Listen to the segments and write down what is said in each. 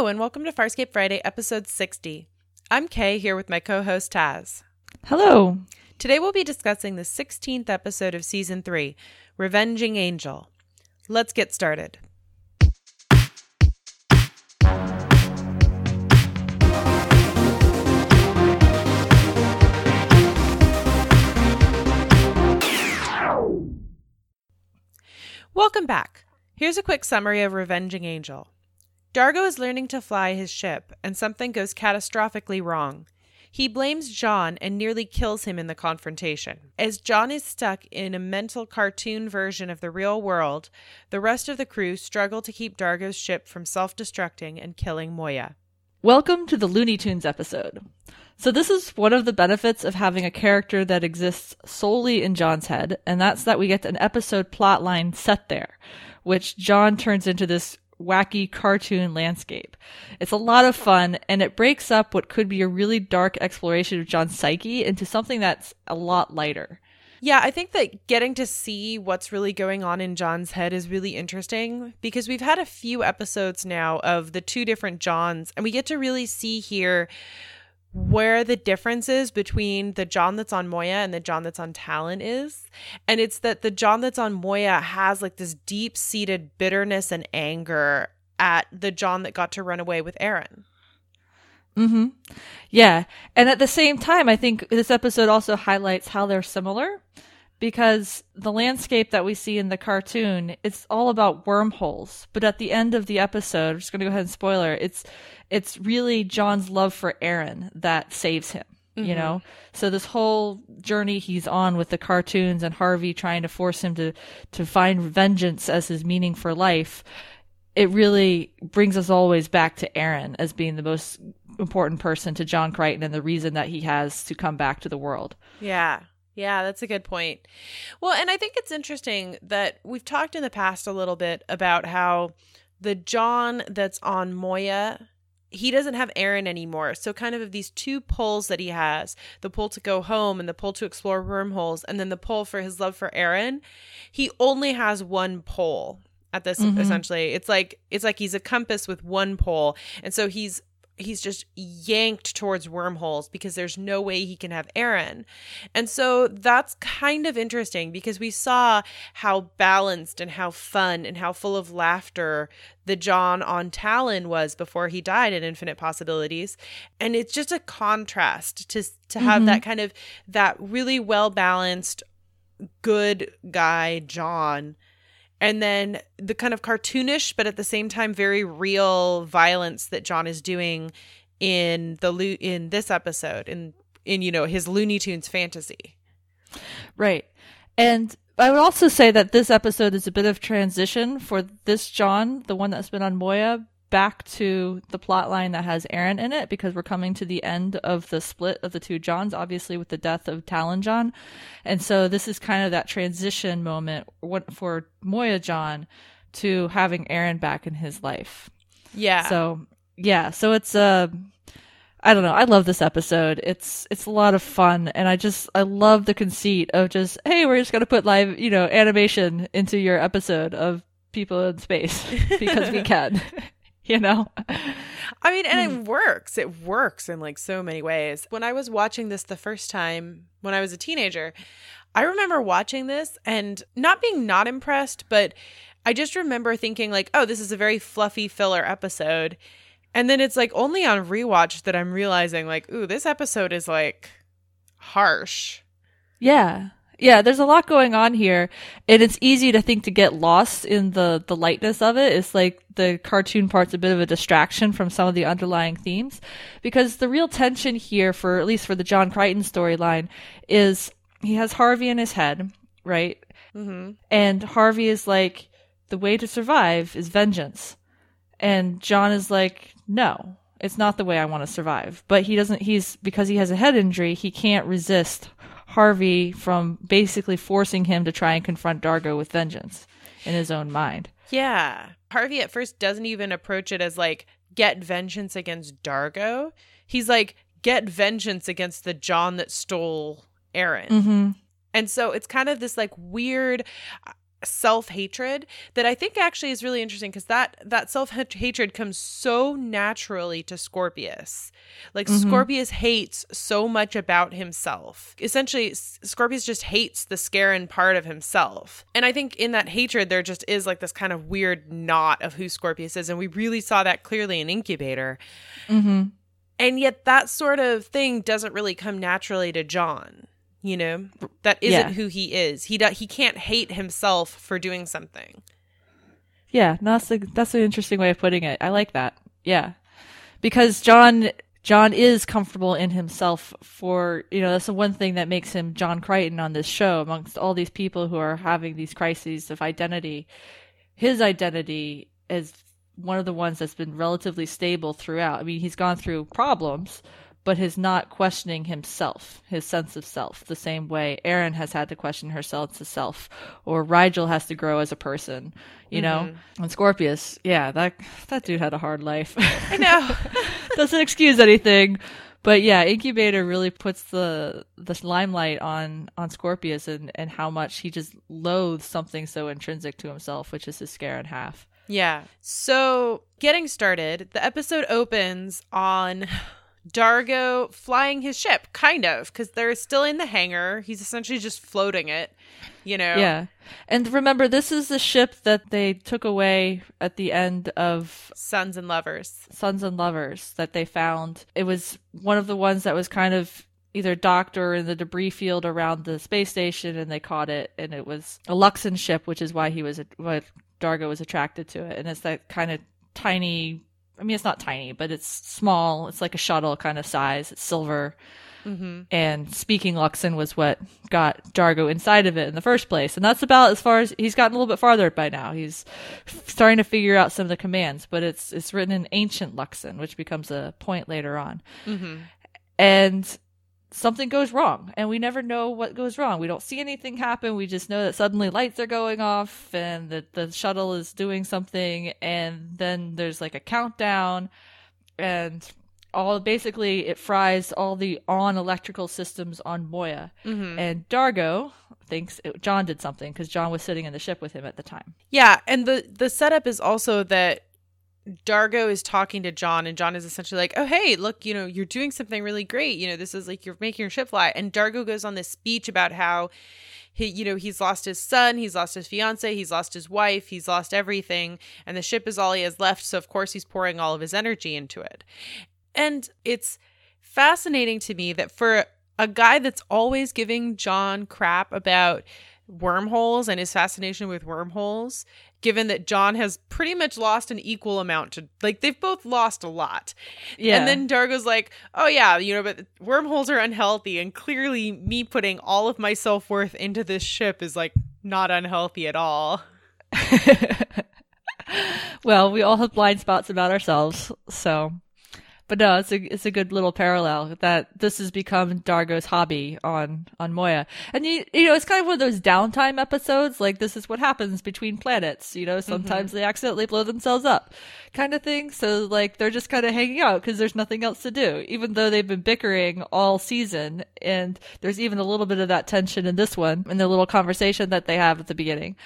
Hello, and welcome to Farscape Friday, episode 60. I'm Kay here with my co host Taz. Hello. Today we'll be discussing the 16th episode of season 3, Revenging Angel. Let's get started. Welcome back. Here's a quick summary of Revenging Angel. Dargo is learning to fly his ship, and something goes catastrophically wrong. He blames John and nearly kills him in the confrontation. As John is stuck in a mental cartoon version of the real world, the rest of the crew struggle to keep Dargo's ship from self destructing and killing Moya. Welcome to the Looney Tunes episode. So, this is one of the benefits of having a character that exists solely in John's head, and that's that we get an episode plotline set there, which John turns into this wacky cartoon landscape. It's a lot of fun, and it breaks up what could be a really dark exploration of John's psyche into something that's a lot lighter. Yeah, I think that getting to see what's really going on in John's head is really interesting because we've had a few episodes now of the two different Johns, and we get to really see here where the difference is between the John that's on Moya and the John that's on Talyn is. And it's that the John that's on Moya has like this deep seated bitterness and anger at the John that got to run away with Aeryn. Mm-hmm. Yeah. And at the same time, I think this episode also highlights how they're similar because the landscape that we see in the cartoon, it's all about wormholes. But at the end of the episode, I'm just gonna go ahead and spoiler, it's it's really John's love for Aeryn that saves him. Mm-hmm. You know? So this whole journey he's on with the cartoons and Harvey trying to force him to to find vengeance as his meaning for life, it really brings us always back to Aeryn as being the most important person to John Crichton and the reason that he has to come back to the world. Yeah. Yeah, that's a good point. Well, and I think it's interesting that we've talked in the past a little bit about how the John that's on Moya, he doesn't have Aeryn anymore. So, kind of, of these two pulls that he has the pull to go home and the pull to explore wormholes, and then the pull for his love for Aeryn, he only has one pull at this mm-hmm. essentially it's like it's like he's a compass with one pole and so he's he's just yanked towards wormholes because there's no way he can have Aeryn. And so that's kind of interesting because we saw how balanced and how fun and how full of laughter the John on Talyn was before he died in Infinite Possibilities. And it's just a contrast to to have mm-hmm. that kind of that really well balanced good guy John and then the kind of cartoonish but at the same time very real violence that John is doing in the in this episode in in you know his Looney Tunes fantasy. Right. And I would also say that this episode is a bit of transition for this John, the one that's been on Moya, back to the plot line that has Aeryn in it because we're coming to the end of the split of the two Johns, obviously with the death of Talyn John. And so this is kind of that transition moment for Moya John to having Aeryn back in his life. Yeah. So yeah, so it's uh I don't know. I love this episode. It's it's a lot of fun, and I just I love the conceit of just hey, we're just gonna put live you know animation into your episode of people in space because we can. you know? I mean, and it hmm. works. It works in like so many ways. When I was watching this the first time when I was a teenager, I remember watching this and not being not impressed, but I just remember thinking like, "Oh, this is a very fluffy filler episode." And then it's like only on rewatch that I'm realizing like, "Ooh, this episode is like harsh." Yeah yeah, there's a lot going on here, and it's easy to think to get lost in the the lightness of it. It's like the cartoon part's a bit of a distraction from some of the underlying themes, because the real tension here, for at least for the John Crichton storyline, is he has Harvey in his head, right? Mm-hmm. And Harvey is like, the way to survive is vengeance, and John is like, no, it's not the way I want to survive. But he doesn't. He's because he has a head injury, he can't resist Harvey from basically forcing him to try and confront Dargo with vengeance in his own mind. Yeah. Harvey at first doesn't even approach it as like, get vengeance against Dargo. He's like, get vengeance against the John that stole Aeryn. Mm-hmm. And so it's kind of this like weird. Self-hatred that I think actually is really interesting because that that self-hatred comes so naturally to Scorpius. Like Mhm. Scorpius hates so much about himself. Essentially Scorpius just hates the Scarran part of himself. And I think in that hatred there just is like this kind of weird knot of who Scorpius is and we really saw that clearly in Incubator. Mm-hmm. And yet that sort of thing doesn't really come naturally to John. You know, that isn't Yeah. who he is. He do- he can't hate himself for doing something. Yeah, that's a, that's an interesting way of putting it. I like that. Yeah, because John John is comfortable in himself. For you know, that's the one thing that makes him John Crichton on this show. Amongst all these people who are having these crises of identity, his identity is one of the ones that's been relatively stable throughout. I mean, he's gone through problems, but he's not questioning himself, his sense of self, the same way Aeryn has had to question her sense of self, or Rygel has to grow as a person, you know? Mm-hmm. And Scorpius, yeah, that that dude had a hard life. I know. Doesn't excuse anything. But yeah, Incubator really puts the the limelight on on Scorpius and and how much he just loathes something so intrinsic to himself, which is his Scarran half. yeah. So, getting started, the episode opens on Dargo flying his ship, kind of, because they're still in the hangar. He's essentially just floating it, you know? Yeah. And remember, this is the ship that they took away at the end of Sons and lovers. Sons and Lovers that they found. It was one of the ones that was kind of either docked or in the debris field around the space station, and they caught it. And it was a Luxan ship, which is why he was, why Dargo was attracted to it. And it's that kind of tiny. I mean, it's not tiny, but it's small. It's like a shuttle kind of size. It's silver. Mm-hmm. And speaking Luxan was what got Dargo inside of it in the first place. And that's about as far as he's gotten a little bit farther by now. He's starting to figure out some of the commands, but it's it's written in ancient Luxan, which becomes a point later on. Mm-hmm. And something goes wrong, and we never know what goes wrong. We don't see anything happen. We just know that suddenly lights are going off and that the shuttle is doing something, and then there's like a countdown and all basically it fries all the on electrical systems on Moya. Mm-hmm. And Dargo thinks it, John did something because John was sitting in the ship with him at the time. Yeah, and the the setup is also that Dargo is talking to John, and John is essentially like, "Oh, hey, look, you know, you're doing something really great. You know, this is like you're making your ship fly." And Dargo goes on this speech about how he, you know, he's lost his son, he's lost his fiance, he's lost his wife, he's lost everything, and the ship is all he has left. So of course he's pouring all of his energy into it. And it's fascinating to me that for a guy that's always giving John crap about wormholes and his fascination with wormholes, given that John has pretty much lost an equal amount to like they've both lost a lot. Yeah. And then Dargo's like, "Oh yeah, you know, but wormholes are unhealthy and clearly me putting all of my self-worth into this ship is like not unhealthy at all." well, we all have blind spots about ourselves, so. But no, it's a it's a good little parallel that this has become Dargo's hobby on on Moya, and you you know it's kind of one of those downtime episodes. Like this is what happens between planets. You know, sometimes mm-hmm. they accidentally blow themselves up, kind of thing. So like they're just kind of hanging out because there's nothing else to do, even though they've been bickering all season. And there's even a little bit of that tension in this one in the little conversation that they have at the beginning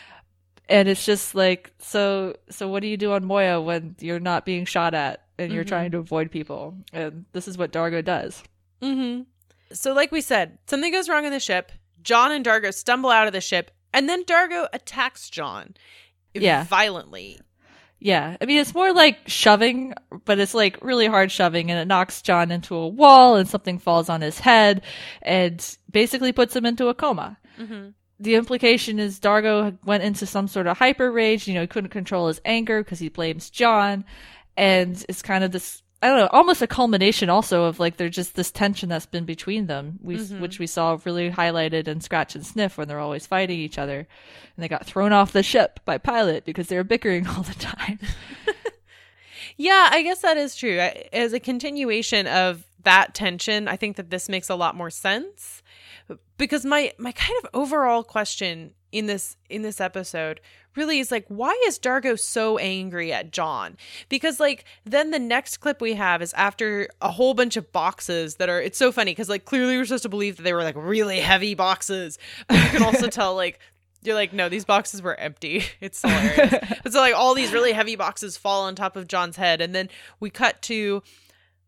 and it's just like so so what do you do on moya when you're not being shot at and you're trying to avoid people and this is what dargo does Mhm. So like we said, something goes wrong in the ship. John and Dargo stumble out of the ship, and then Dargo attacks John. Yeah. Violently. yeah i mean it's more like shoving but it's like really hard shoving and it knocks john into a wall and something falls on his head and basically puts him into a coma Mm-hmm. the implication is Dargo went into some sort of hyper rage. You know, he couldn't control his anger because he blames John. And it's kind of this, I don't know, almost a culmination also of like, there's just this tension that's been between them, we, Mhm. which we saw really highlighted in Scratch and Sniff when they're always fighting each other. And they got thrown off the ship by Pilot because they were bickering all the time. Yeah, I guess that is true. As a continuation of that tension, I think that this makes a lot more sense. Because my my kind of overall question in this in this episode really is like why is Dargo so angry at John? Because like then the next clip we have is after a whole bunch of boxes that are it's so funny because like clearly we're supposed to believe that they were like really heavy boxes. But you can also tell like You're like, no, these boxes were empty. It's hilarious. but so like all these really heavy boxes fall on top of John's head, and then we cut to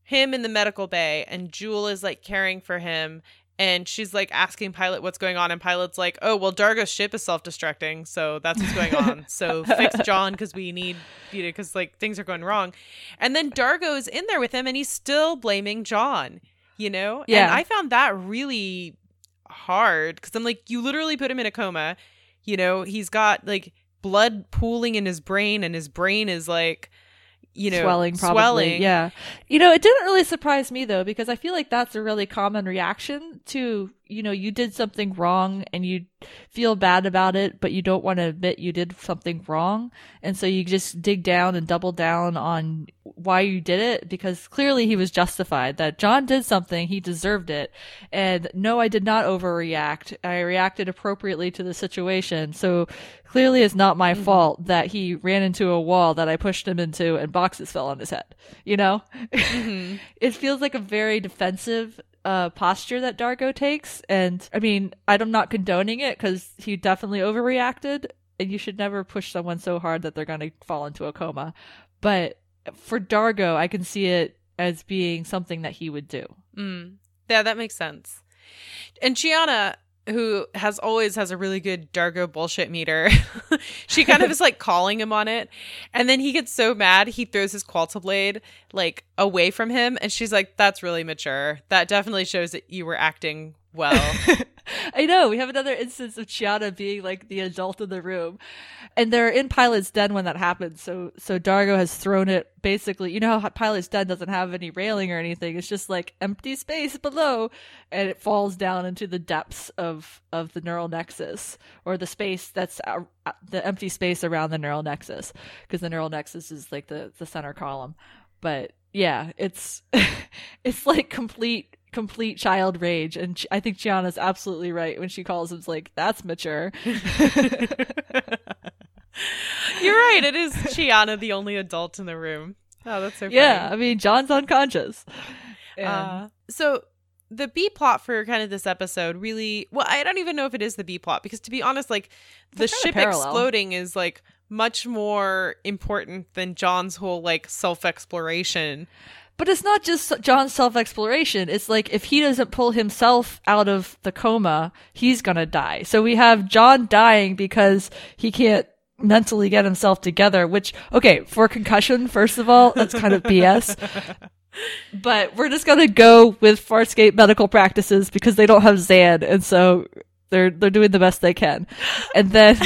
him in the medical bay, and Jool is like caring for him, and she's like asking Pilot what's going on, and Pilot's like, oh well, Dargo's ship is self-destructing, so that's what's going on. so fix John because we need you know because like things are going wrong, and then Dargo's in there with him, and he's still blaming John. You know, Yeah. And I found that really hard because I'm like, you literally put him in a coma. You know, he's got like blood pooling in his brain, and his brain is like, you know, swelling probably swelling. yeah you know it didn't really surprise me though because i feel like that's a really common reaction to you know you did something wrong and you feel bad about it but you don't want to admit you did something wrong and so you just dig down and double down on why you did it because clearly he was justified that john did something he deserved it and no i did not overreact i reacted appropriately to the situation so clearly it's not my fault that he ran into a wall that I pushed him into and boxes fell on his head. You know? Mhm. it feels like a very defensive uh, posture that Dargo takes. And I mean, I'm not condoning it because he definitely overreacted. And you should never push someone so hard that they're going to fall into a coma. But for Dargo, I can see it as being something that he would do. Mm. Yeah, that makes sense. And Chiana, who has always has a really good Dargo bullshit meter, she kind of is like calling him on it. And then he gets so mad, he throws his Qualta blade like away from him. And she's like, that's really mature. That definitely shows that you were acting well. I know. We have another instance of Chiana being like the adult in the room. And they're in Pilot's Den when that happens. So so Dargo has thrown it basically you know how Pilot's Den doesn't have any railing or anything. It's just like empty space below and it falls down into the depths of of the neural nexus or the space that's uh, uh, the empty space around the neural nexus because the neural nexus is like the the center column. But yeah, it's it's like complete complete child rage and I think Chiana's absolutely right when she calls him like that's mature. You're right. It is Chiana, the only adult in the room. Oh, that's so funny. yeah, I mean John's unconscious. And- Uh, so the B plot for kind of this episode really well, I don't even know if it is the B plot because to be honest, like the ship exploding is like much more important than John's whole like self exploration. But it's not just John's self exploration. It's like if he doesn't pull himself out of the coma, he's gonna die. So we have John dying because he can't mentally get himself together, which, okay, for concussion, first of all, that's kind of BS. But we're just gonna go with Farscape medical practices because they don't have Zhaan, and so they're they're doing the best they can. And then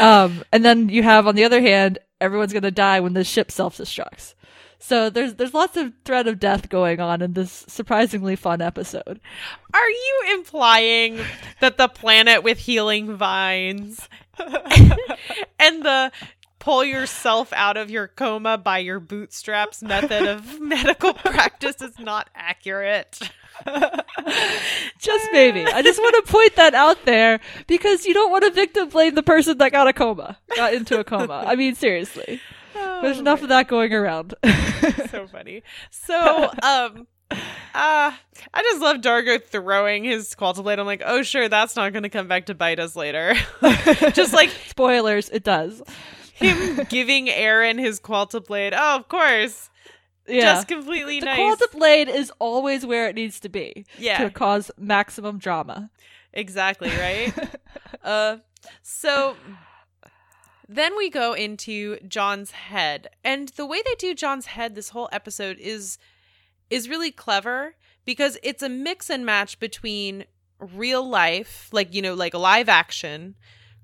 um and then you have on the other hand, everyone's gonna die when the ship self destructs. So there's there's lots of threat of death going on in this surprisingly fun episode. Are you implying that the planet with healing vines and the pull yourself out of your coma by your bootstraps method of medical practice is not accurate? Just maybe. I just want to point that out there because you don't want to victim blame the person that got a coma, got into a coma. I mean, seriously. There's Oh, enough of that going around. so funny. So, um, uh, I just love Dargo throwing his qualta blade. I'm like, oh, sure, that's not going to come back to bite us later. just like Spoilers, it does. him giving Aeryn his qualta blade. Oh, of course. Yeah. Just completely the nice. qualta blade is always where it needs to be Yeah. to cause maximum drama. Exactly, right? uh so then we go into John's head. And the way they do John's head this whole episode is is really clever because it's a mix and match between real life, like you know, like live action,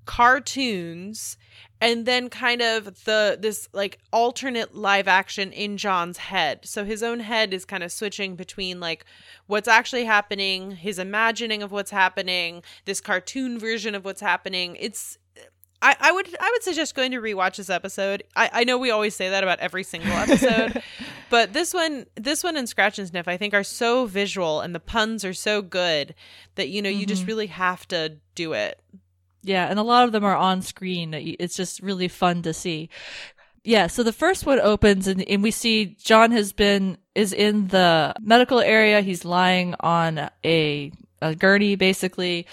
cartoons, and then kind of the this like alternate live action in John's head. So his own head is kind of switching between like what's actually happening, his imagining of what's happening, this cartoon version of what's happening. It's I, I would I would suggest going to rewatch this episode. I, I know we always say that about every single episode, but this one this one and Scratch and Sniff I think are so visual and the puns are so good that you know you just Mhm. really have to do it. Yeah, and a lot of them are on screen. It's just really fun to see. Yeah, so the first one opens and, and we see John has been is in the medical area. He's lying on a, a gurney basically.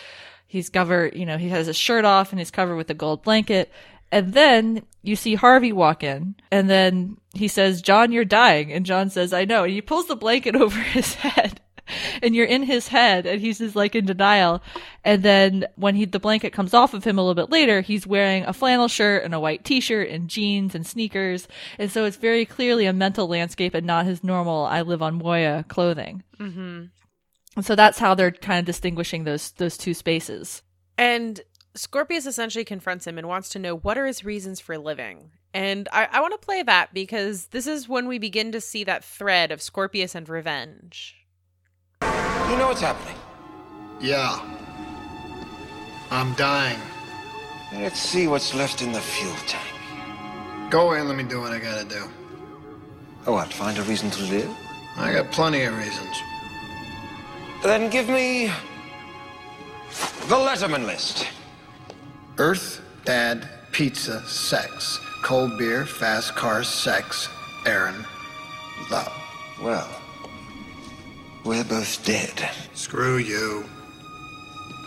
He's covered, you know, he has his shirt off and he's covered with a gold blanket. And then you see Harvey walk in, and then he says, John, you're dying. And John says, I know. And he pulls the blanket over his head. And you're in his head, and he's just like in denial. And then when he the blanket comes off of him a little bit later, he's wearing a flannel shirt and a white t-shirt and jeans and sneakers. And so it's very clearly a mental landscape and not his normal "I live on Moya" clothing. Mm-hmm. And so that's how they're kind of distinguishing those those two spaces. And Scorpius essentially confronts him and wants to know what are his reasons for living. And I, I want to play that because this is when we begin to see that thread of Scorpius and revenge. You know what's happening? Yeah. I'm dying. Let's see what's left in the fuel tank. Go away and let me do what I gotta do. Oh, what? Find a reason to live? I got plenty of reasons. Then give me the Letterman list. Earth, dad, pizza, sex. Cold beer, fast cars, sex. Aeryn, love. Well, we're both dead. Screw you.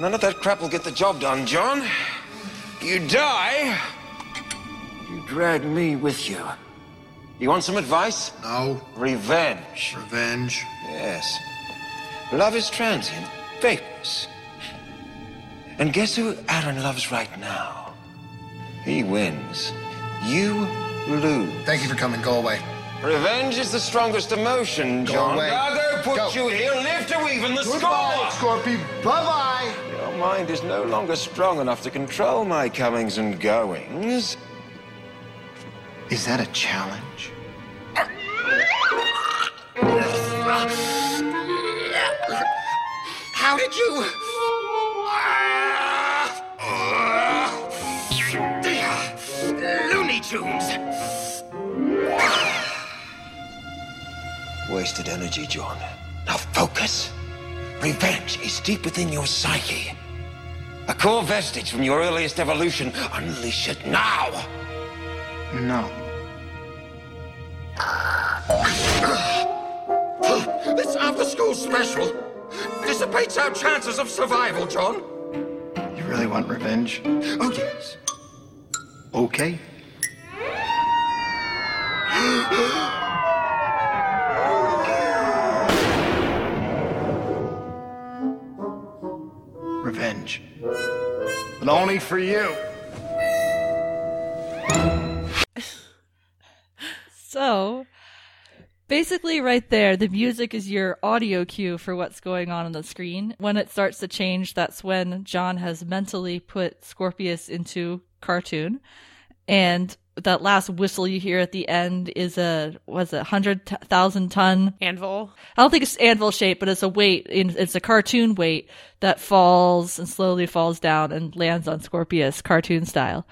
None of that crap will get the job done, John. You die. You drag me with you. You want some advice? No. Revenge. Revenge. Yes. Love is transient, vaporous. And guess who Aeryn loves right now? He wins. You lose. Thank you for coming. Go away. Revenge is the strongest emotion, Go John. away. Dargo put Go. you here, live to even the Goodbye, score. Scorpy. Bye-bye. Your mind is no longer strong enough to control my comings and goings. Is that a challenge? How did you? Looney Tunes. Wasted energy, John. Now focus. Revenge is deep within your psyche. A core vestige from your earliest evolution. Unleash it now. No. This after school special dissipates our chances of survival, John. You really want revenge? Oh, yes. Okay. Revenge. But only for you. So basically, right there, the music is your audio cue for what's going on on the screen. When it starts to change, that's when John has mentally put Scorpius into cartoon. And that last whistle you hear at the end is a, was a 100,000 ton Anvil. I don't think it's anvil shape, but it's a weight. in- It's a cartoon weight that falls and slowly falls down and lands on Scorpius, cartoon style.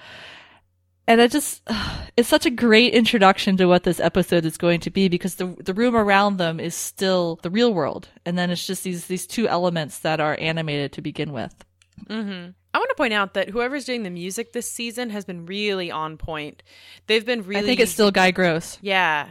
And it just, it's such a great introduction to what this episode is going to be because the the room around them is still the real world, and then it's just these these two elements that are animated to begin with. Mm-hmm. I want to point out that whoever's doing the music this season has been really on point. They've been really. I think it's still Guy Gross. Yeah.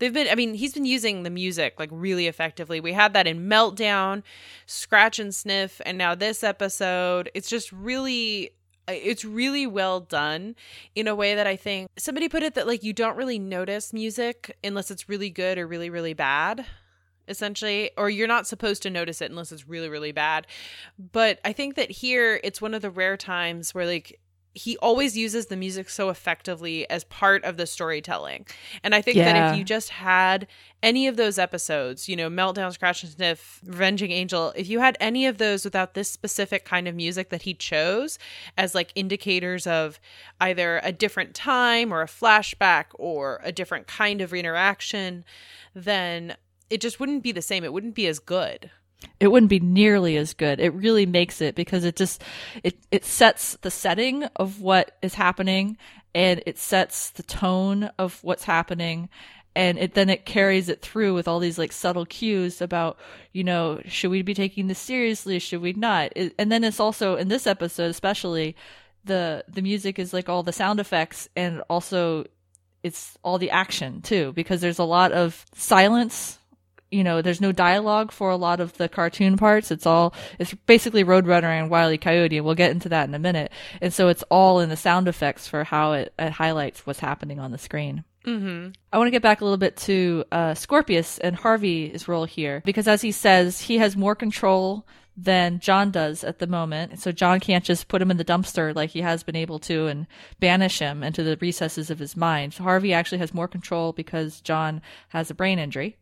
They've been, I mean, he's been using the music like really effectively. We had that in Meltdown, Scratch and Sniff, and now this episode. It's just really, it's really well done in a way that I think somebody put it that like you don't really notice music unless it's really good or really, really bad, essentially, or you're not supposed to notice it unless it's really, really bad. But I think that here it's one of the rare times where like, he always uses the music so effectively as part of the storytelling. And I think that if you just had any of those episodes, you know, Meltdown, Scratch and Sniff, Revenging Angel, if you had any of those without this specific kind of music that he chose as like indicators of either a different time or a flashback or a different kind of interaction, then it just wouldn't be the same. It wouldn't be as good. It wouldn't be nearly as good. It really makes it because it just it it sets the setting of what is happening and it sets the tone of what's happening. And it then it carries it through with all these like subtle cues about you know should we be taking this seriously? Should we not? It, and then it's also in this episode especially the the music is like all the sound effects and also it's all the action too because there's a lot of silence you know, there's no dialogue for a lot of the cartoon parts. It's all, it's basically Roadrunner and Wile E. Coyote, and we'll get into that in a minute. And so it's all in the sound effects for how it, it highlights what's happening on the screen. Mm-hmm. I want to get back a little bit to uh, Scorpius and Harvey's role here, because as he says, he has more control than John does at the moment. So John can't just put him in the dumpster like he has been able to and banish him into the recesses of his mind. So Harvey actually has more control because John has a brain injury.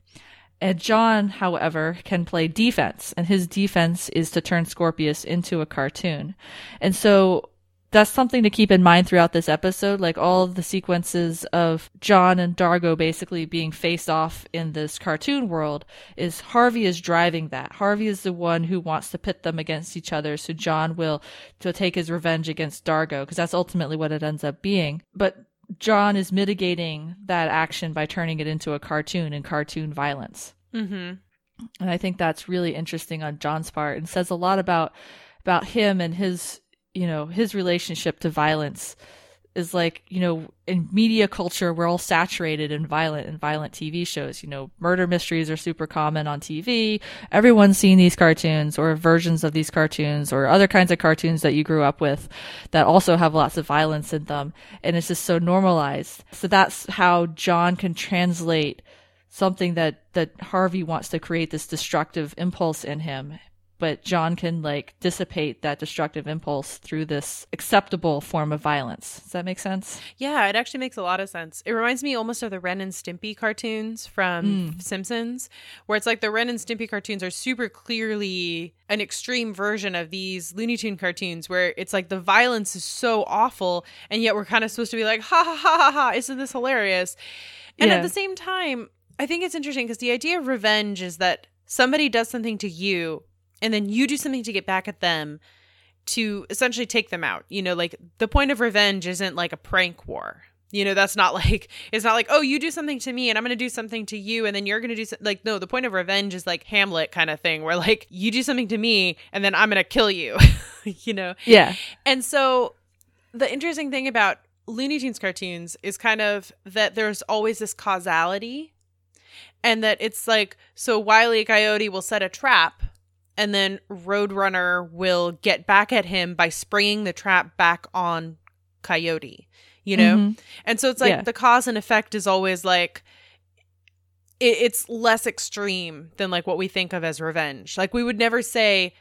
And John, however, can play defense, and his defense is to turn Scorpius into a cartoon. And so that's something to keep in mind throughout this episode. Like all the sequences of John and Dargo basically being faced off in this cartoon world is Harvey is driving that. Harvey is the one who wants to pit them against each other. So John will to take his revenge against Dargo because that's ultimately what it ends up being. But John is mitigating that action by turning it into a cartoon and cartoon violence. Mm-hmm. And I think that's really interesting on John's part and says a lot about about him and his you know his relationship to violence is like you know in media culture we're all saturated in violent and violent TV shows. You know murder mysteries are super common on TV everyone's seen these cartoons or versions of these cartoons or other kinds of cartoons that you grew up with that also have lots of violence in them. And it's just so normalized. So that's how John can translate something that that Harvey wants to create this destructive impulse in him but John can like dissipate that destructive impulse through this acceptable form of violence. Does that make sense? Yeah, it actually makes a lot of sense. It reminds me almost of the Ren and Stimpy cartoons from hmm. Simpsons, where it's like the Ren and Stimpy cartoons are super clearly an extreme version of these Looney Tune cartoons, where it's like the violence is so awful, and yet we're kind of supposed to be like, ha ha ha ha ha, isn't this hilarious? And Yeah. at the same time, I think it's interesting because the idea of revenge is that somebody does something to you and then you do something to get back at them to essentially take them out. You know, like the point of revenge isn't like a prank war. You know, that's not like it's not like, "Oh, you do something to me and I'm going to do something to you and then you're going to do so-. like no, the point of revenge is like Hamlet kind of thing where like you do something to me and then I'm going to kill you." you know. Yeah. And so the interesting thing about Looney Tunes cartoons is kind of that there's always this causality and that it's like so Wiley Coyote will set a trap and then Roadrunner will get back at him by springing the trap back on Coyote, you know? Mhm. And so it's like Yeah. the cause and effect is always like it, it's less extreme than like what we think of as revenge. Like we would never say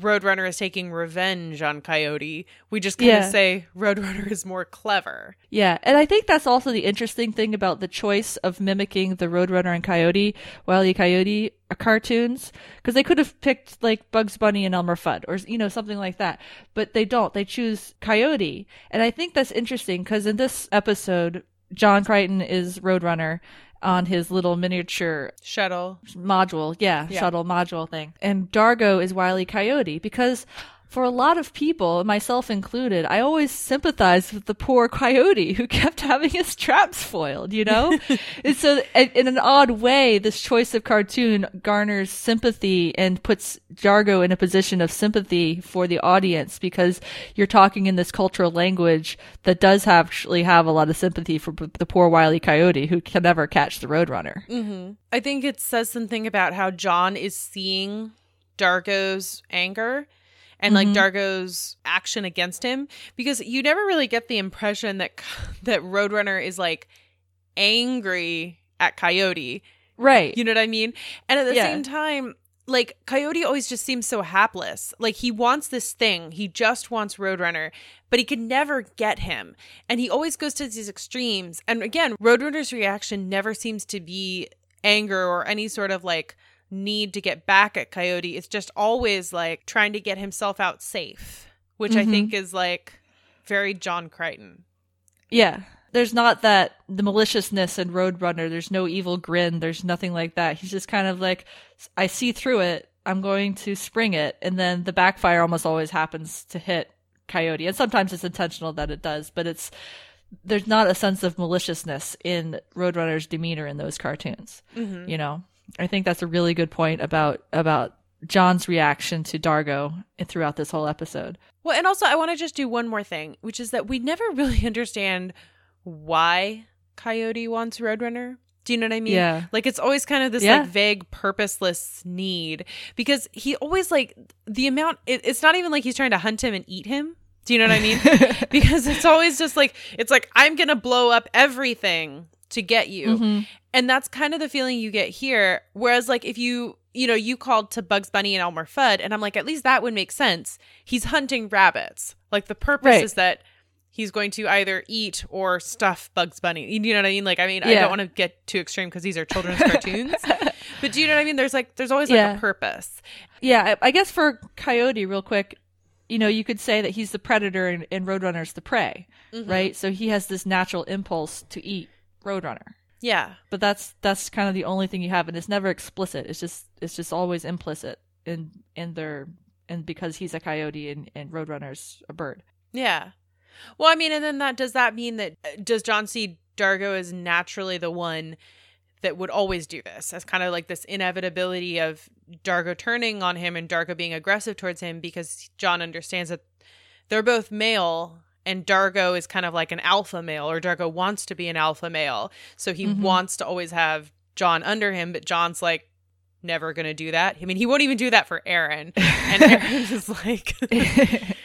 Roadrunner is taking revenge on Coyote. We just kind of Yeah. say Roadrunner is more clever. Yeah, and I think that's also the interesting thing about the choice of mimicking the Roadrunner and Coyote, Wile E. Coyote uh, cartoons, because they could have picked like Bugs Bunny and Elmer Fudd, or you know something like that, but they don't. They choose Coyote, and I think that's interesting because in this episode, John Crichton is Roadrunner on his little miniature Shuttle. module, yeah, Yeah. shuttle module thing. And Dargo is Wile E. Coyote because for a lot of people, myself included, I always sympathized with the poor coyote who kept having his traps foiled, you know? and so, in an odd way, this choice of cartoon garners sympathy and puts Dargo in a position of sympathy for the audience because you're talking in this cultural language that does actually have a lot of sympathy for the poor Wile E. Coyote who can never catch the Roadrunner. Mm-hmm. I think it says something about how John is seeing Dargo's anger and like mm-hmm. Dargo's action against him because you never really get the impression that that Roadrunner is like angry at Coyote. Right. You know what I mean? And at the Yeah. same time, like Coyote always just seems so hapless. Like he wants this thing. He just wants Roadrunner, but he can never get him. And he always goes to these extremes. And again, Roadrunner's reaction never seems to be anger or any sort of like need to get back at Coyote. It's just always like trying to get himself out safe, which I mm-hmm. think is like very John Crichton. Yeah. There's not that the maliciousness in Roadrunner. There's no evil grin. There's nothing like that. He's just kind of like, I see through it. I'm going to spring it. And then the backfire almost always happens to hit Coyote. And sometimes it's intentional that it does, but it's, there's not a sense of maliciousness in Roadrunner's demeanor in those cartoons. Mm-hmm. You know, I think that's a really good point about, about John's reaction to Dargo throughout this whole episode. Well, and also I want to just do one more thing, which is that we never really understand why Coyote wants Roadrunner. Do you know what I mean? Yeah. Like it's always kind of this Yeah. like vague, purposeless need because he always like the amount. It, it's not even like he's trying to hunt him and eat him. Do you know what I mean? because it's always just like it's like I'm gonna blow up everything to get you, mm-hmm. And that's kind of the feeling you get here. Whereas like if you you know you called to Bugs Bunny and Elmer Fudd, and I'm like at least that would make sense. He's hunting rabbits. Like the purpose Right. is that he's going to either eat or stuff Bugs Bunny. You know what I mean? Like, I mean, I don't want to get too extreme because these are children's cartoons, but do you know what I mean? There's like, there's always like Yeah. a purpose. Yeah, I I guess for Coyote, real quick, you know, you could say that he's the predator and, and Roadrunner's the prey, mm-hmm. right? So he has this natural impulse to eat Roadrunner. Yeah. But that's that's kind of the only thing you have, and it's never explicit. It's just it's just always implicit in in their and because he's a coyote and, and Roadrunner's a bird. Yeah. Well, I mean, and then that does that mean that uh, does John C. Dargo is naturally the one that would always do this as kind of like this inevitability of Dargo turning on him and Dargo being aggressive towards him because John understands that they're both male and Dargo is kind of like an alpha male or Dargo wants to be an alpha male. So he wants to always have John under him, but John's like never going to do that. I mean, he won't even do that for Aeryn. And Aeryn is like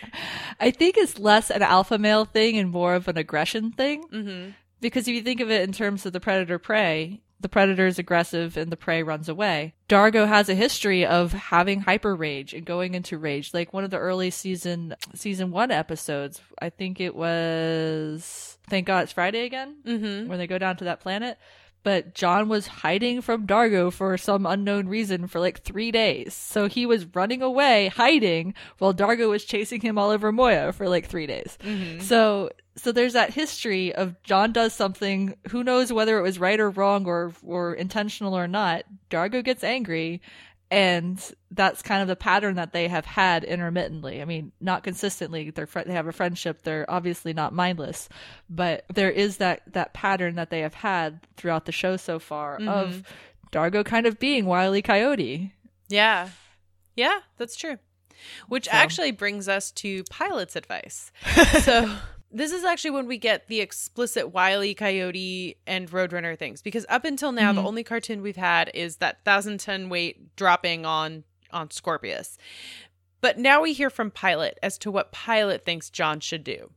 I think it's less an alpha male thing and more of an aggression thing. Mhm. Because if you think of it in terms of the predator prey, the predator is aggressive and the prey runs away. Dargo has a history of having hyper rage and going into rage. Like one of the early season season one episodes, I think it was Thank God It's Friday again, Mhm. when they go down to that planet. But John was hiding from Dargo for some unknown reason for like three days. So he was running away, hiding, while Dargo was chasing him all over Moya for like three days. So so there's that history of John does something, who knows whether it was right or wrong or or intentional or not. Dargo gets angry and that's kind of the pattern that they have had intermittently. I mean, not consistently. They're they have a friendship. They're obviously not mindless, but there is that that pattern that they have had throughout the show so far mm-hmm. of Dargo kind of being Wile E. Coyote. Yeah. Yeah, that's true. Which actually brings us to pilot's advice. so this is actually when we get the explicit Wily Coyote and Roadrunner things. Because up until now, the mm-hmm. only cartoon we've had is that thousand ton weight dropping on on Scorpius. But now we hear from Pilot as to what Pilot thinks John should do.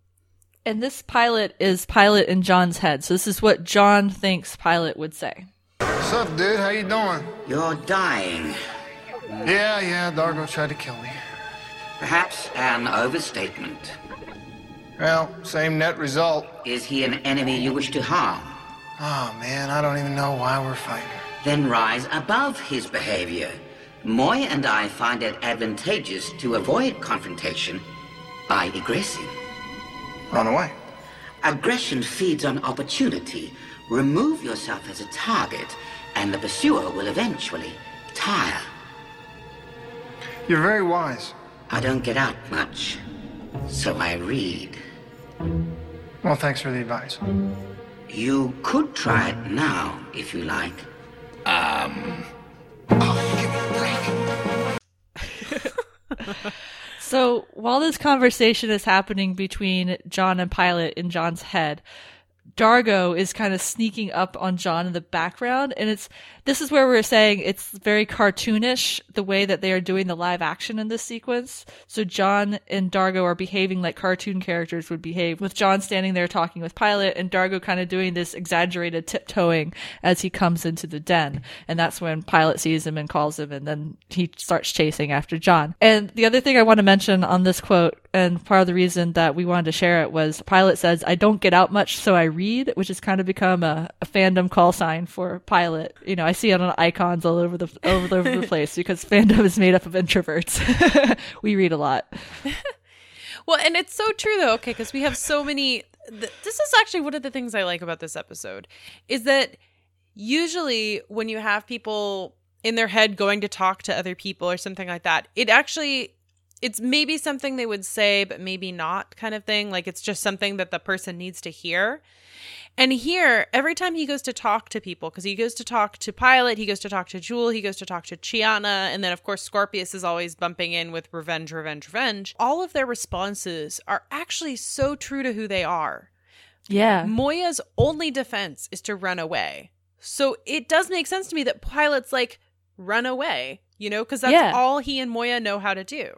And this pilot is Pilot in John's head. So this is what John thinks Pilot would say. What's up, dude? How you doing? You're dying. Yeah, yeah, Dargo tried to kill me. Perhaps an overstatement. Well, same net result. Is he an enemy you wish to harm? Oh, man, I don't even know why we're fighting. Then rise above his behavior. Moy and I find it advantageous to avoid confrontation by aggressing. Run away. Aggression feeds on opportunity. Remove yourself as a target, and the pursuer will eventually tire. You're very wise. I don't get out much, so I read. Well, thanks for the advice. You could try it now, if you like. Um. So while this conversation is happening between John and Pilot in John's head, Dargo is kind of sneaking up on John in the background, and it's this is where we're saying it's very cartoonish the way that they are doing the live action in this sequence. So John and Dargo are behaving like cartoon characters would behave, with John standing there talking with Pilot, and Dargo kind of doing this exaggerated tiptoeing as he comes into the den, and that's when Pilot sees him and calls him, and then he starts chasing after John. And the other thing I want to mention on this quote, and part of the reason that we wanted to share it was Pilot says, "I don't get out much, so I read," which has kind of become a, a fandom call sign for Pilot. You know, see it on icons all over the all over the place because fandom is made up of introverts. we read a lot. Well, and it's so true though, okay, because we have so many. Th- this is actually one of the things I like about this episode is that usually when you have people in their head going to talk to other people or something like that, it actually it's maybe something they would say, but maybe not, kind of thing. Like it's just something that the person needs to hear. And here, every time he goes to talk to people, because he goes to talk to Pilot, he goes to talk to Jool, he goes to talk to Chiana, and then of course Scorpius is always bumping in with revenge, revenge, revenge. All of their responses are actually so true to who they are. Yeah, Moya's only defense is to run away. So it does make sense to me that Pilot's like, run away, you know, because that's Yeah. all he and Moya know how to do.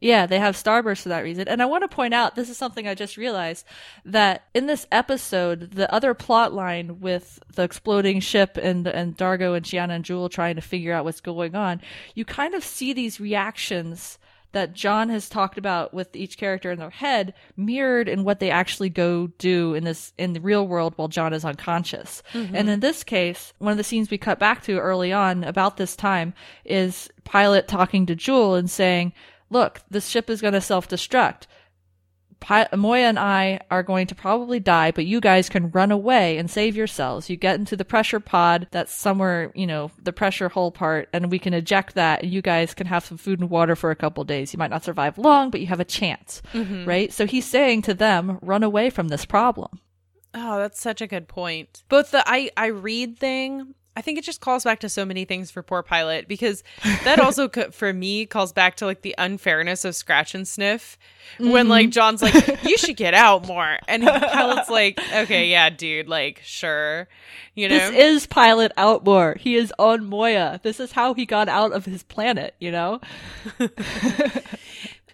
Yeah, they have Starburst for that reason. And I want to point out this is something I just realized that in this episode, the other plot line with the exploding ship and and Dargo and Chiana and Jool trying to figure out what's going on, you kind of see these reactions that John has talked about with each character in their head mirrored in what they actually go do in this in the real world while John is unconscious. Mm-hmm. And in this case, one of the scenes we cut back to early on about this time is Pilot talking to Jool and saying, "Look, this ship is going to self-destruct. Pi- Moya and I are going to probably die, but you guys can run away and save yourselves. You get into the pressure pod that's somewhere, you know, the pressure hull part, and we can eject that, and you guys can have some food and water for a couple days. You might not survive long, but you have a chance, mm-hmm. right? So he's saying to them, run away from this problem. Oh, that's such a good point. Both the I I read thing, I think it just calls back to so many things for poor pilot because that also for me calls back to like the unfairness of scratch and sniff when mm-hmm. like John's like you should get out more and pilot's like okay yeah dude like sure you know This is Pilot out more He is on Moya. This is how he got out of his planet, you know?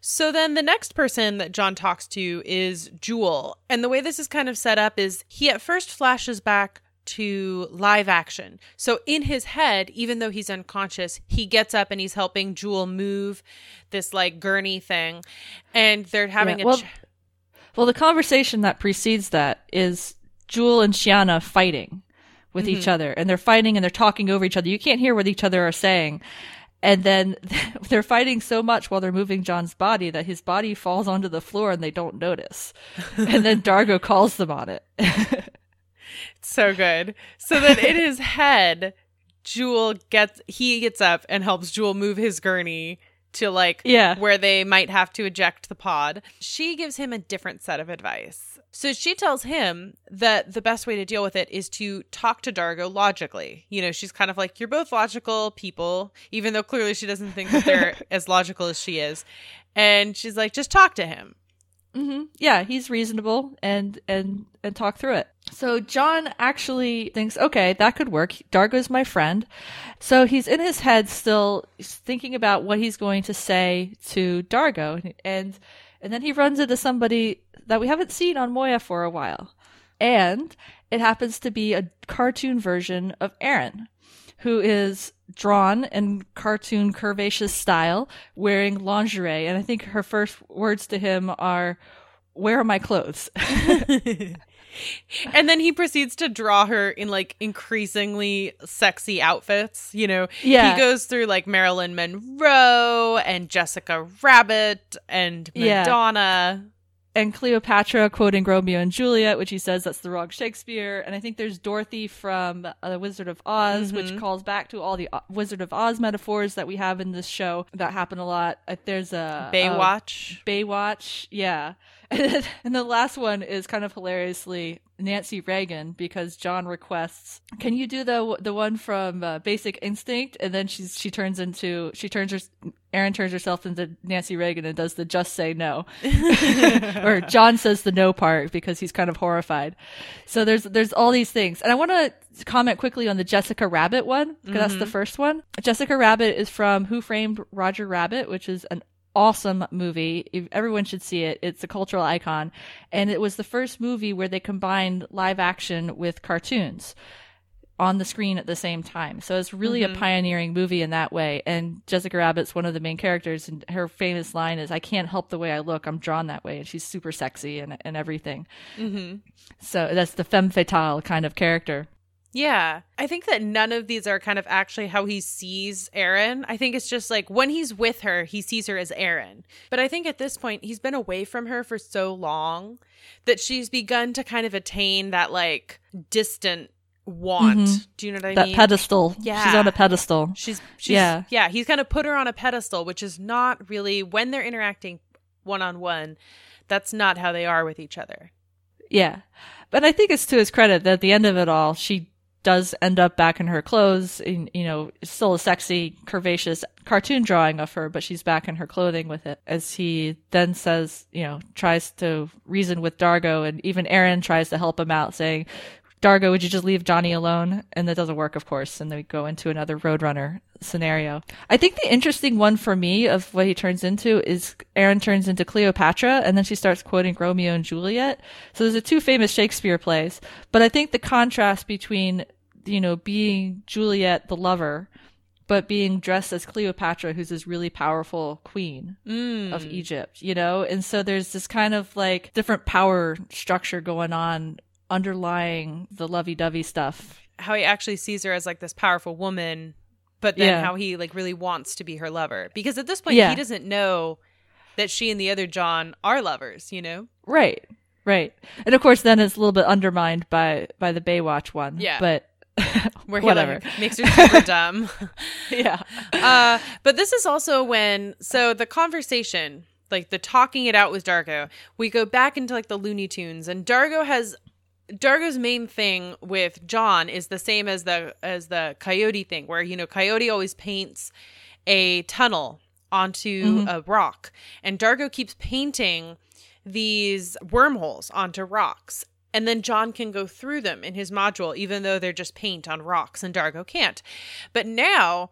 So then the next person that John talks to is Jool. And the way this is kind of set up is he at first flashes back to live action. So in his head, even though he's unconscious, he gets up and he's helping Jool move this like gurney thing. And they're having Yeah, a well, ch- Well, the conversation that precedes that is Jool and Chiana fighting with each mm-hmm. other, and they're fighting and they're talking over each other. You can't hear what each other are saying. And then they're fighting so much while they're moving John's body that his body falls onto the floor and they don't notice. and then Dargo calls them on it. so good. So then in his head, Jool gets he gets up and helps Jool move his gurney to like Yeah. where they might have to eject the pod. She gives him a different set of advice. So she tells him that the best way to deal with it is to talk to Dargo logically. You know, she's kind of like, you're both logical people, even though clearly she doesn't think that they're as logical as she is. And she's like, just talk to him. hmm Yeah, he's reasonable and and and talk through it. So John actually thinks, okay, that could work. Dargo's my friend. So he's in his head still thinking about what he's going to say to Dargo and and then he runs into somebody that we haven't seen on Moya for a while. And it happens to be a cartoon version of Aeryn, who is drawn in cartoon curvaceous style, wearing lingerie. And I think her first words to him are, Where are my clothes? And then he proceeds to draw her in like increasingly sexy outfits. You know, Yeah. he goes through like Marilyn Monroe and Jessica Rabbit and Yeah. Madonna. and Cleopatra quoting Romeo and Juliet, which he says that's the wrong Shakespeare. And I think there's Dorothy from uh, The Wizard of Oz, which calls back to all the uh, Wizard of Oz metaphors that we have in this show that happen a lot. Uh, There's a Baywatch. a Baywatch, yeah. And, and the last one is kind of hilariously Nancy Reagan because John requests, "Can you do the the one from uh, Basic Instinct?" And then she's she turns into she turns her Aeryn turns herself into Nancy Reagan and does the just say no, or John says the no part because he's kind of horrified. So there's there's all these things, and I want to comment quickly on the Jessica Rabbit one because that's the first one. Jessica Rabbit is from Who Framed Roger Rabbit, which is an awesome movie. Everyone should see it. It's a cultural icon. And it was the first movie where they combined live action with cartoons on the screen at the same time. So it's really a pioneering movie in that way. And Jessica Rabbit's one of the main characters and her famous line is, I can't help the way I look. I'm drawn that way. And she's super sexy and, and everything. Mm-hmm. So that's the femme fatale kind of character. Yeah. I think that none of these are kind of actually how he sees Aeryn. I think it's just like when he's with her, he sees her as Aeryn. But I think at this point, he's been away from her for so long that she's begun to kind of attain that like distant want. Mhm. Do you know what I that mean? That pedestal. Yeah. She's on a pedestal. She's, she's Yeah. yeah. He's kind of put her on a pedestal, which is not really when they're interacting one on one. That's not how they are with each other. Yeah. But I think it's to his credit that at the end of it all, she does end up back in her clothes. In, you know, still a sexy, curvaceous cartoon drawing of her, but she's back in her clothing with it. As he then says, you know, tries to reason with Dargo, and even Aeryn tries to help him out, saying, Dargo, would you just leave Johnny alone? And that doesn't work, of course. And then we go into another Roadrunner scenario. I think the interesting one for me of what he turns into is Aeryn turns into Cleopatra and then she starts quoting Romeo and Juliet. So there's the two famous Shakespeare plays. But I think the contrast between, you know, being Juliet, the lover, but being dressed as Cleopatra, who's this really powerful queen of mm. Egypt, you know? And so there's this kind of like different power structure going on underlying the lovey dovey stuff. How he actually sees her as like this powerful woman, but then Yeah. how he like really wants to be her lover. Because at this point, Yeah. he doesn't know that she and the other John are lovers, you know? Right. Right. And of course then it's a little bit undermined by by the Baywatch one. Yeah. But Where he whatever. makes her super dumb. yeah. uh, but this is also when so the conversation, like the talking it out with Dargo, we go back into like the Looney Tunes, and Dargo has Dargo's main thing with John is the same as the as the Coyote thing, where you know Coyote always paints a tunnel onto a rock, and Dargo keeps painting these wormholes onto rocks. And then John can go through them in his module, even though they're just paint on rocks, and Dargo can't. But now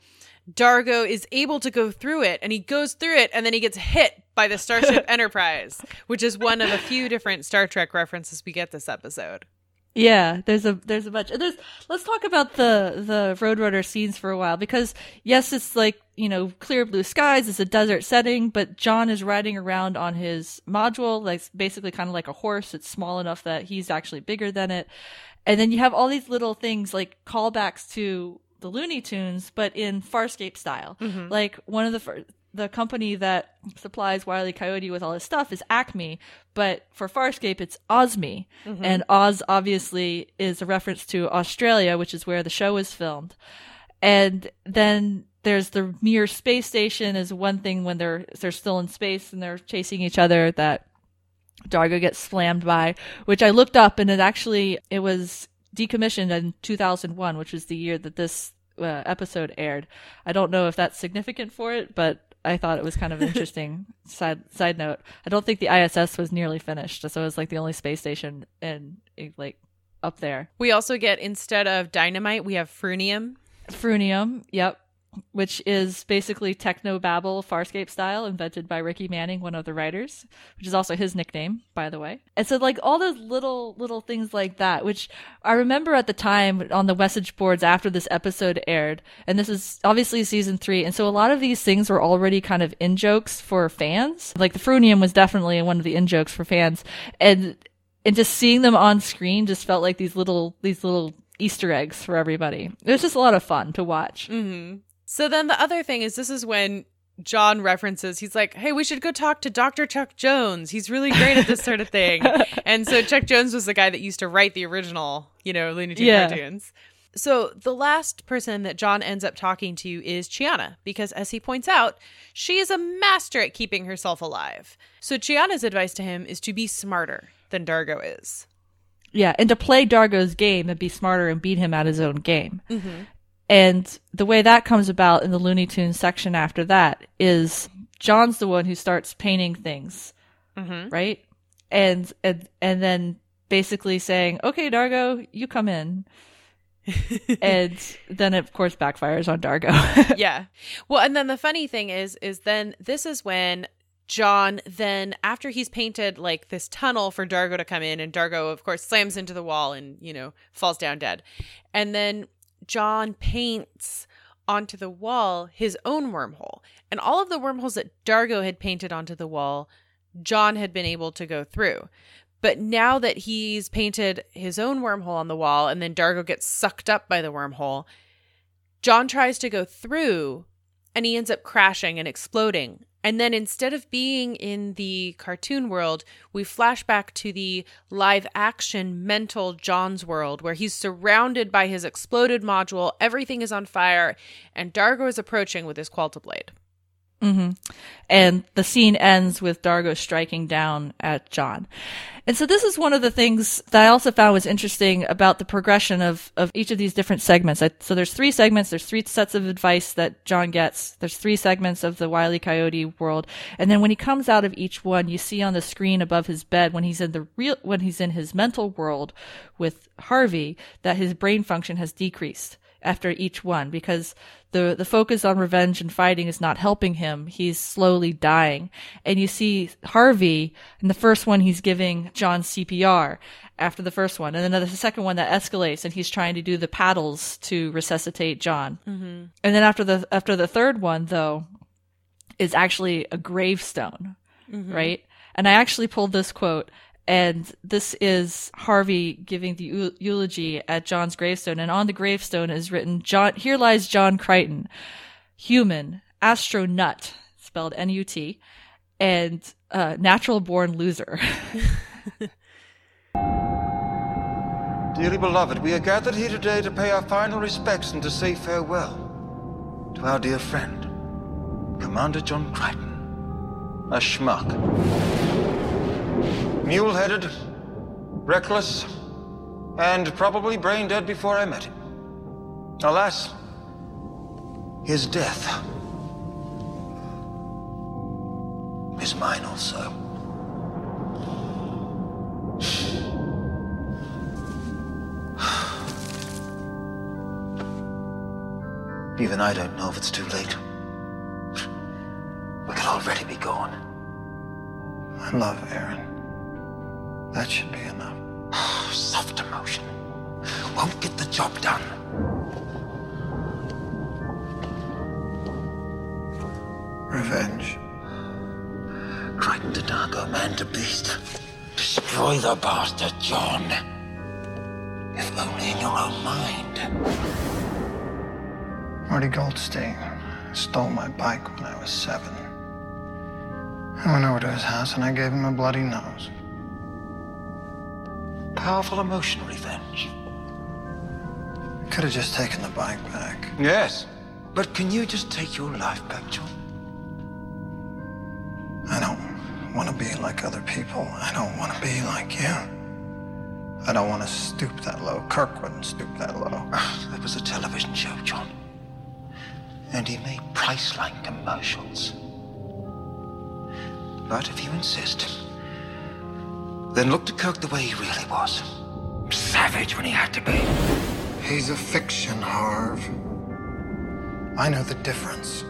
Dargo is able to go through it, and he goes through it, and then he gets hit by the Starship Enterprise, which is one of a few different Star Trek references we get this episode. Yeah, there's a there's a bunch. There's let's talk about the the Roadrunner scenes for a while because yes, it's like you know clear blue skies. It's a desert setting, but John is riding around on his module, like basically kind of like a horse. It's small enough that he's actually bigger than it. And then you have all these little things like callbacks to the Looney Tunes, but in Farscape style. Mm-hmm. Like one of the fir- the company that supplies Wile E. Coyote with all his stuff is Acme, but for Farscape it's Osme, and Oz obviously is a reference to Australia, which is where the show is filmed. And then there's the Mir space station is one thing when they're they're still in space and they're chasing each other that Dargo gets slammed by, which I looked up and it actually it was decommissioned in 2001, which was the year that this uh, episode aired. I don't know if that's significant for it, but I thought it was kind of an interesting side side note. I don't think the ISS was nearly finished, so it was like the only space station in like up there. We also get instead of dynamite, we have frunium. Frunium, yep, which is basically techno babble Farscape style, invented by Ricky Manning, one of the writers, which is also his nickname, by the way. And so, like all those little little things like that, which I remember at the time on the message boards after this episode aired, and this is obviously season three, and so a lot of these things were already kind of in jokes for fans. Like the Frunium was definitely one of the in jokes for fans, and and just seeing them on screen just felt like these little these little Easter eggs for everybody. It was just a lot of fun to watch. Mm-hmm. So then the other thing is this is when John references, he's like, hey, we should go talk to Dr. Chuck Jones. He's really great at this sort of thing. and so Chuck Jones was the guy that used to write the original, you know, Looney Tunes Yeah. cartoons. So the last person that John ends up talking to is Chiana, because as he points out, she is a master at keeping herself alive. So Chiana's advice to him is to be smarter than Dargo is. Yeah, and to play Dargo's game and be smarter and beat him at his own game. Mm-hmm. And the way that comes about in the Looney Tunes section after that is John's the one who starts painting things, mm-hmm. right? And and and then basically saying, "Okay, Dargo, you come in." and then it, of course backfires on Dargo. yeah. Well, and then the funny thing is, is then this is when John then after he's painted like this tunnel for Dargo to come in, and Dargo of course slams into the wall and you know falls down dead, and then John paints onto the wall his own wormhole, and all of the wormholes that Dargo had painted onto the wall, John had been able to go through. But now that he's painted his own wormhole on the wall, and then Dargo gets sucked up by the wormhole, John tries to go through and he ends up crashing and exploding. And then instead of being in the cartoon world, we flash back to the live action mental John's world where he's surrounded by his exploded module, everything is on fire, and Dargo is approaching with his Qualta blade. Mm-hmm. and the scene ends with Dargo striking down at John. And so this is one of the things that I also found was interesting about the progression of, of each of these different segments. I, so there's three segments, there's three sets of advice that John gets. There's three segments of the Wile E. Coyote world. And then when he comes out of each one, you see on the screen above his bed when he's in the real, when he's in his mental world with Harvey, that his brain function has decreased after each one because the the focus on revenge and fighting is not helping him. He's slowly dying. And you see Harvey in the first one he's giving John CPR after the first one. And then the second one that escalates and he's trying to do the paddles to resuscitate John. Mm-hmm. And then after the after the third one though is actually a gravestone, right? And I actually pulled this quote and this is Harvey giving the eu- eulogy at John's gravestone. And on the gravestone is written, John, here lies John Crichton, human, astronut, spelled N-U-T, and uh, natural born loser. Dearly beloved, we are gathered here today to pay our final respects and to say farewell to our dear friend, Commander John Crichton. A schmuck. Mule headed, reckless, and probably brain dead before I met him. Alas, his death is mine also. Even I don't know if it's too late. We could already be gone. Love Aeryn. That should be enough. Soft emotion won't get the job done. Revenge. Crichton to Dargo, man to beast. Destroy the bastard, John. If only in your own mind. Marty Goldstein stole my bike when I was seven. I went over to his house and I gave him a bloody nose. Powerful emotion, revenge. Could have just taken the bike back. Yes. But can you just take your life back, John? I don't want to be like other people. I don't want to be like you. I don't want to stoop that low. Kirk wouldn't stoop that low. Ah, that was a television show, John. And he made Priceline commercials. But if you insist, then look to Kirk the way he really was. Savage when he had to be. He's a fiction, Harv. I know the difference.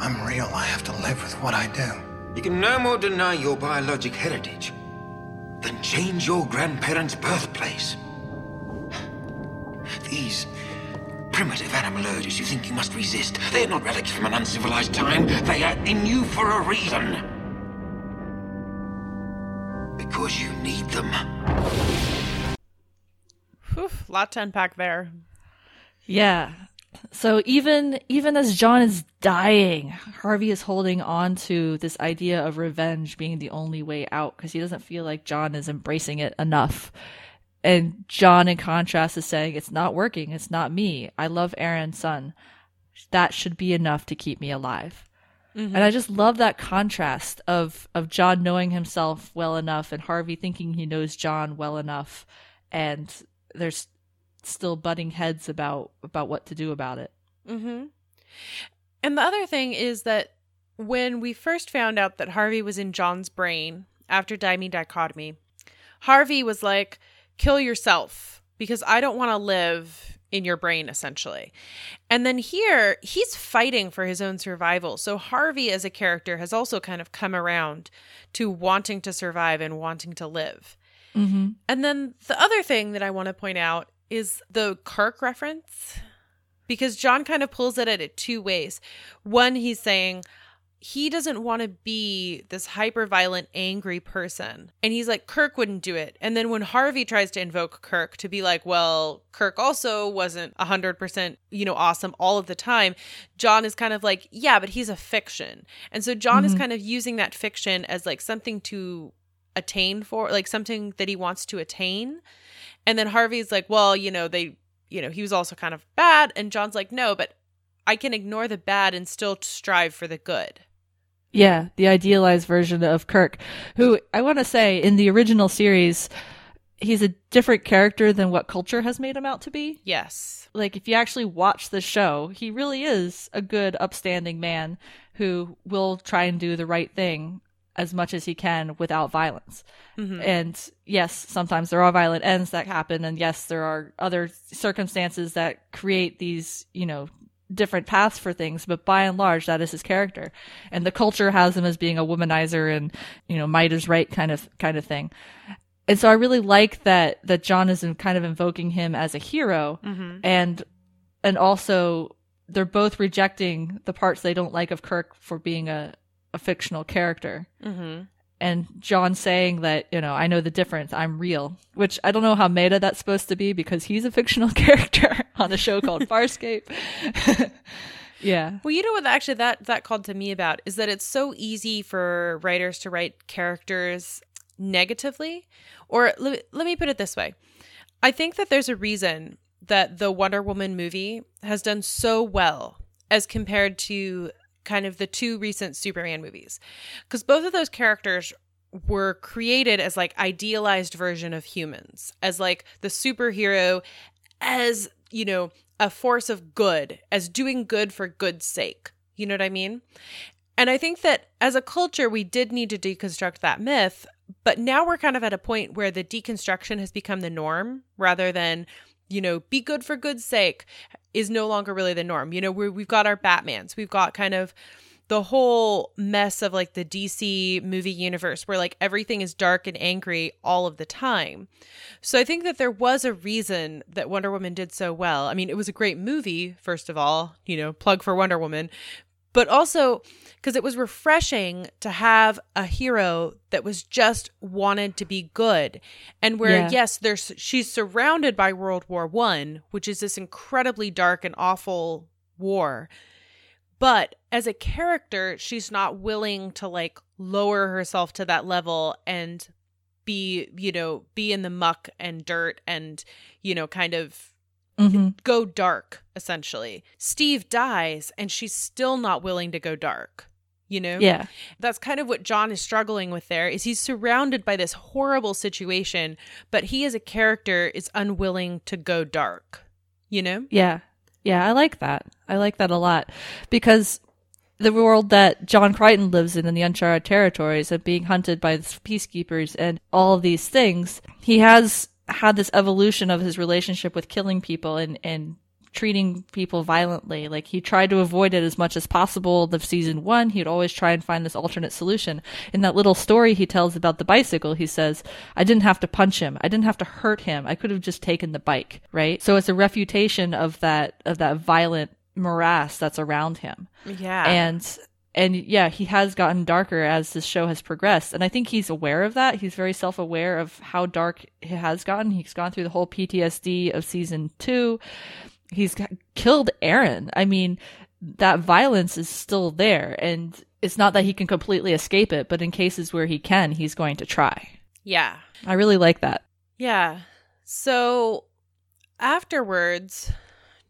I'm real. I have to live with what I do. You can no more deny your biologic heritage than change your grandparents' birthplace. These primitive animal urges you think you must resist, they're not relics from an uncivilized time. They are in you for a reason. Because you need them. Whew, lot to unpack there. Yeah. So even even as John is dying, Harvey is holding on to this idea of revenge being the only way out because he doesn't feel like John is embracing it enough. And John, in contrast, is saying, It's not working. It's not me. I love Aeryn's son. That should be enough to keep me alive. And I just love that contrast of, of John knowing himself well enough and Harvey thinking he knows John well enough. And there's still butting heads about, about what to do about it. Mm-hmm. And the other thing is that when we first found out that Harvey was in John's brain after Die Me, Dichotomy, Harvey was like, kill yourself because I don't want to live in your brain, essentially. And then here, he's fighting for his own survival. So Harvey, as a character, has also kind of come around to wanting to survive and wanting to live. Mm-hmm. And then the other thing that I want to point out is the Kirk reference because John kind of pulls it at it two ways. One, he's saying he doesn't want to be this hyper violent, angry person. And he's like, Kirk wouldn't do it. And then when Harvey tries to invoke Kirk to be like, well, Kirk also wasn't 100%, you know, awesome all of the time, John is kind of like, yeah, but he's a fiction. And so John is mm-hmm. kind of using that fiction as like something to attain for, like something that he wants to attain. And then Harvey's like, well, you know, they, you know, he was also kind of bad. And John's like, no, but I can ignore the bad and still strive for the good. Yeah, the idealized version of Kirk, who I want to say in the original series, he's a different character than what culture has made him out to be. Yes. Like, if you actually watch the show, he really is a good, upstanding man who will try and do the right thing as much as he can without violence. Mm-hmm. And yes, sometimes there are violent ends that happen, and yes, there are other circumstances that create these, you know, different paths for things, but by and large, that is his character. And the culture has him as being a womanizer and, you know, might is right kind of, kind of thing. And so I really like that, that John is kind of invoking him as a hero and, and also they're both rejecting the parts they don't like of Kirk for being a, a fictional character. Mm-hmm. And John saying that, you know, I know the difference. I'm real, which I don't know how meta that's supposed to be because he's a fictional character on a show called Farscape. yeah. Well, you know what actually that that called to me about is that it's so easy for writers to write characters negatively. Or let, let me put it this way. I think that there's a reason that the Wonder Woman movie has done so well as compared to kind of the two recent Superman movies. Cuz both of those characters were created as like idealized version of humans, as like the superhero as, you know, a force of good, as doing good for good's sake. You know what I mean? And I think that as a culture, we did need to deconstruct that myth. But now we're kind of at a point where the deconstruction has become the norm rather than, you know, be good for good's sake is no longer really the norm. You know, we we've got our Batmans, we've got kind of the whole mess of like the DC movie universe where like everything is dark and angry all of the time. So I think that there was a reason that Wonder Woman did so well. I mean, it was a great movie, first of all, you know, plug for Wonder Woman, but also because it was refreshing to have a hero that was just wanted to be good and where Yeah. yes there's she's surrounded by world war one which is this incredibly dark and awful war but as a character she's not willing to like lower herself to that level and be you know be in the muck and dirt and you know kind of hmm go dark essentially steve dies and she's still not willing to go dark you know Yeah. that's kind of what john is struggling with there is he's surrounded by this horrible situation but he as a character is unwilling to go dark you know Yeah. Yeah, I like that. I like that a lot because the world that John Crichton lives in in the uncharted territories of being hunted by the peacekeepers and all these things, he has had this evolution of his relationship with killing people and, and treating people violently. Like he tried to avoid it as much as possible. The season one, he'd always try and find this alternate solution. In that little story he tells about the bicycle, he says, I didn't have to punch him. I didn't have to hurt him. I could have just taken the bike, right? So it's a refutation of that, of that violent morass that's around him. yeah And, and yeah, he has gotten darker as this show has progressed. And I think he's aware of that. He's very self aware of how dark it has gotten. He's gone through the whole PTSD of season two. He's killed Aeryn. I mean, that violence is still there. And it's not that he can completely escape it, but in cases where he can, he's going to try. yeah I really like that. Yeah. So afterwards,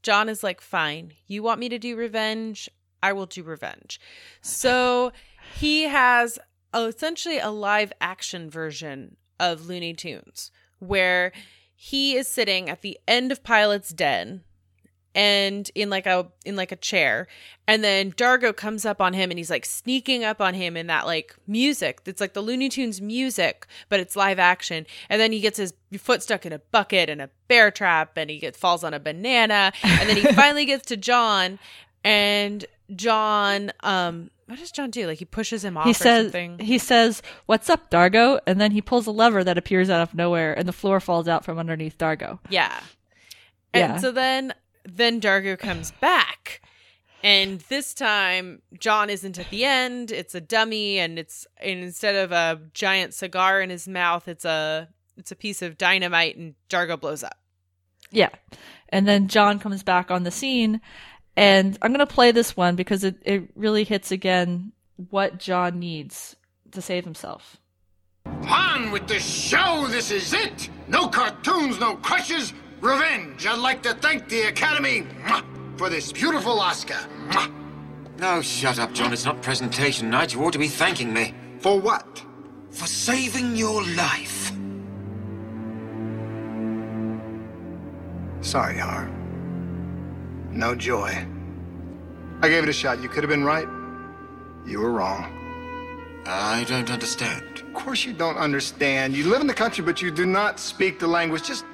John is like, fine, you want me to do revenge? I will do revenge. So he has essentially a live action version of Looney Tunes where he is sitting at the end of Pilot's Den and in like a in like a chair. And then Dargo comes up on him and he's like sneaking up on him in that like music. That's like the Looney Tunes music but it's live action. And then he gets his foot stuck in a bucket and a bear trap and he gets falls on a banana. And then he finally gets to John and John um what does John do like he pushes him off he or says something he says what's up dargo and then he pulls a lever that appears out of nowhere and the floor falls out from underneath dargo Yeah. And Yeah. so then then Dargo comes back. And this time John isn't at the end. It's a dummy and it's and instead of a giant cigar in his mouth, it's a it's a piece of dynamite and Dargo blows up. yeah and then john comes back on the scene and i'm going to play this one because it, it really hits again what john needs to save himself On with the show, this is it! No cartoons, no crushes, revenge! I'd like to thank the Academy for this beautiful Oscar. Mwah. No, shut up, John. It's not presentation night. You ought to be thanking me For what? for saving your life. Sorry, Har. No joy. I gave it a shot. You could have been right. You were wrong. I don't understand. Of course you don't understand. You live in the country, but you do not speak the language. Just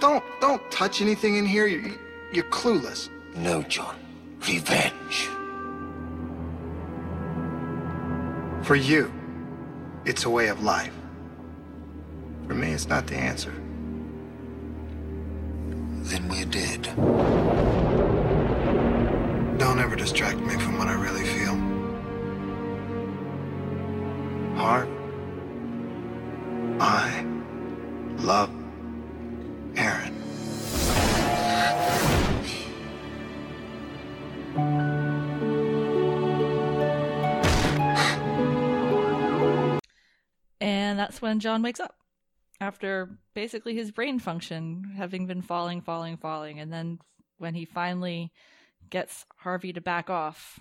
don't don't touch anything in here. You, you're clueless. No, John. Revenge. For you, it's a way of life. For me, it's not the answer. Then we're dead. Don't ever distract me from what I really feel. Harv, I love Aeryn. And that's when John wakes up after basically his brain function having been falling, falling, falling. And then when he finally gets Harvey to back off,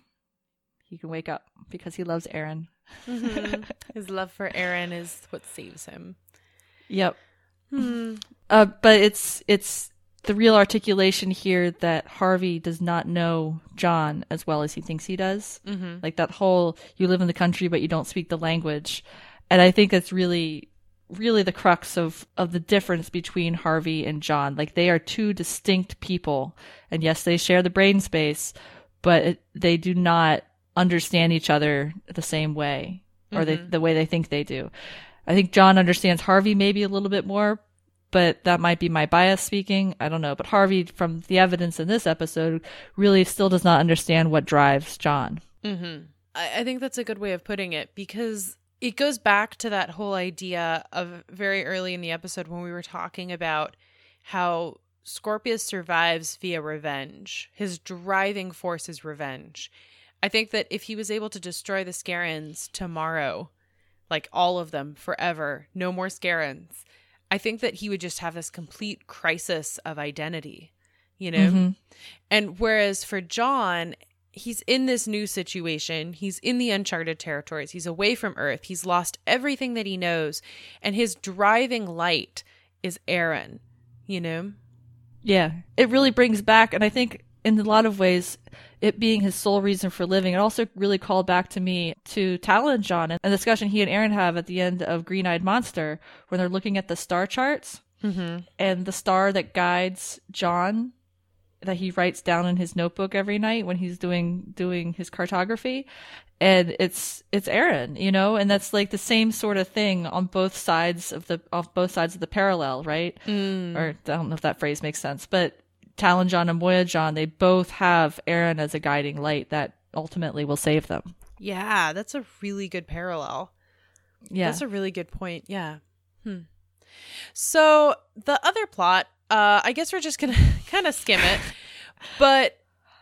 he can wake up because he loves Aeryn. Mhm. His love for Aeryn is what saves him. Yep. Hmm. Uh, but it's it's the real articulation here that Harvey does not know John as well as he thinks he does. Mhm. Like that whole you live in the country but you don't speak the language, and I think that's really really the crux of of the difference between Harvey and John. Like they are two distinct people, and yes, they share the brain space, but it, they do not understand each other the same way or they, the way they think they do. I think John understands Harvey maybe a little bit more, but that might be my bias speaking. I don't know. But Harvey, from the evidence in this episode, really still does not understand what drives John. Mm-hmm. I, I think that's a good way of putting it because it goes back to that whole idea of very early in the episode when we were talking about how Scorpius survives via revenge. His driving force is revenge. I think that if he was able to destroy the Scarrans tomorrow, like all of them forever, no more Scarrans, I think that he would just have this complete crisis of identity, you know? Mm-hmm. And whereas for John, he's in this new situation, he's in the uncharted territories, he's away from Earth, he's lost everything that he knows, and his driving light is Aeryn, you know? Yeah, it really brings back, and I think in a lot of ways, it being his sole reason for living, it also really called back to me to Talyn John and the discussion he and Aeryn have at the end of Green Eyed Monster when they're looking at the star charts mm-hmm. and the star that guides John that he writes down in his notebook every night when he's doing doing his cartography and it's it's Aeryn you know and that's like the same sort of thing on both sides of the off both sides of the parallel right or I don't know if that phrase makes sense but Talyn John and Moya John they both have Aeryn as a guiding light that ultimately will save them Yeah, that's a really good parallel. yeah That's a really good point. Yeah. Hmm. So the other plot, uh, I guess we're just gonna kind of skim it, but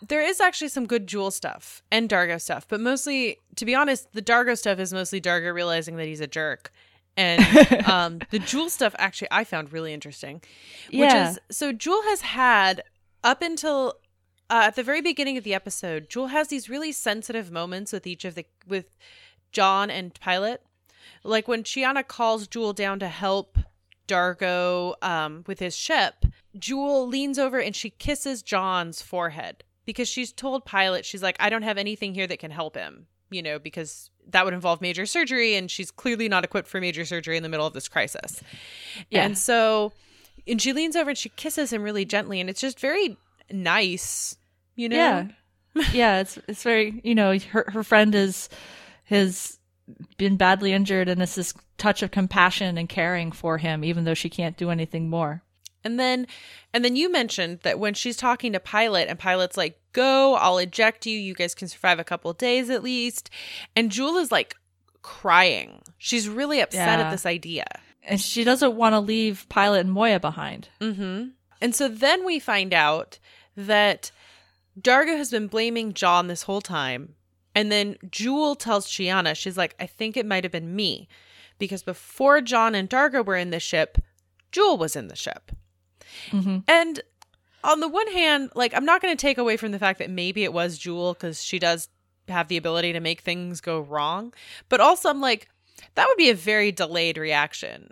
there is actually some good Jool stuff and Dargo stuff, but mostly, to be honest, the Dargo stuff is mostly Dargo realizing that he's a jerk. And um, the Jool stuff actually I found really interesting. Which Yeah. is so Jool has had up until uh, at the very beginning of the episode, Jool has these really sensitive moments with each of the with John and Pilot. Like when Chiana calls Jool down to help Dargo um, with his ship, Jool leans over and she kisses John's forehead because she's told Pilot, she's like, I don't have anything here that can help him, you know, because that would involve major surgery and she's clearly not equipped for major surgery in the middle of this crisis. Yeah. And so, and she leans over and she kisses him really gently and it's just very nice, you know? Yeah. yeah, it's it's very you know, her her friend is has been badly injured and it's this touch of compassion and caring for him even though she can't do anything more. And then and then you mentioned that when she's talking to Pilot and Pilot's like, "Go, I'll eject you. You guys can survive a couple of days at least." And Jool is like crying. She's really upset Yeah. at this idea. And she doesn't want to leave Pilot and Moya behind. Mm-hmm. And so then we find out that Dargo has been blaming John this whole time. And then Jool tells Chiana, she's like, I think it might have been me. Because before John and Dargo were in the ship, Jool was in the ship. Mhm. And on the one hand, like I'm not going to take away from the fact that maybe it was Jool because she does have the ability to make things go wrong, but also I'm like that would be a very delayed reaction.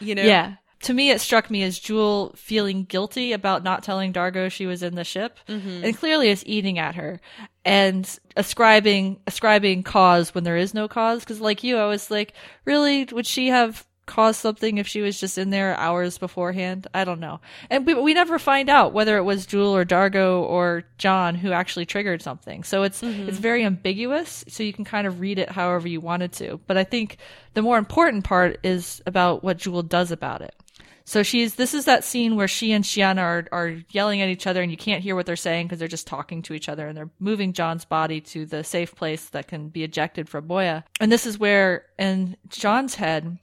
You know? Yeah. To me, it struck me as Jool feeling guilty about not telling Dargo she was in the ship, Mm-hmm. and clearly is eating at her and ascribing ascribing cause when there is no cause. Because, like you, I was like, really, would she have caused something if she was just in there hours beforehand? I don't know, and we we never find out whether it was Jool or Dargo or John who actually triggered something. So it's it's very ambiguous. So you can kind of read it however you wanted to. But I think the more important part is about what Jool does about it. So she's this is that scene where she and Chiana are are yelling at each other and you can't hear what they're saying because they're just talking to each other and they're moving John's body to the safe place that can be ejected from Moya. And this is where in John's head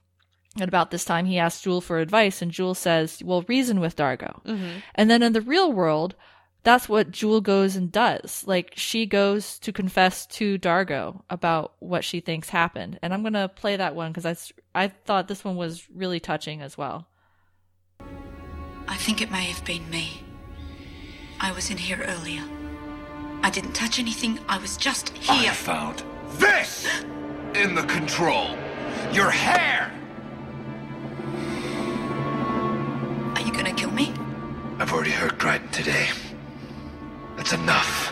at about this time he asks Jool for advice and Jool says, "Well, reason with Dargo." Mm-hmm. And then in the real world, that's what Jool goes and does. Like she goes to confess to Dargo about what she thinks happened. And I'm going to play that one cuz I I thought this one was really touching as well. I think it may have been me. I was in here earlier. I didn't touch anything. I was just here. I found this in the control. Your hair. Are you gonna kill me? I've already hurt Crichton today. That's enough.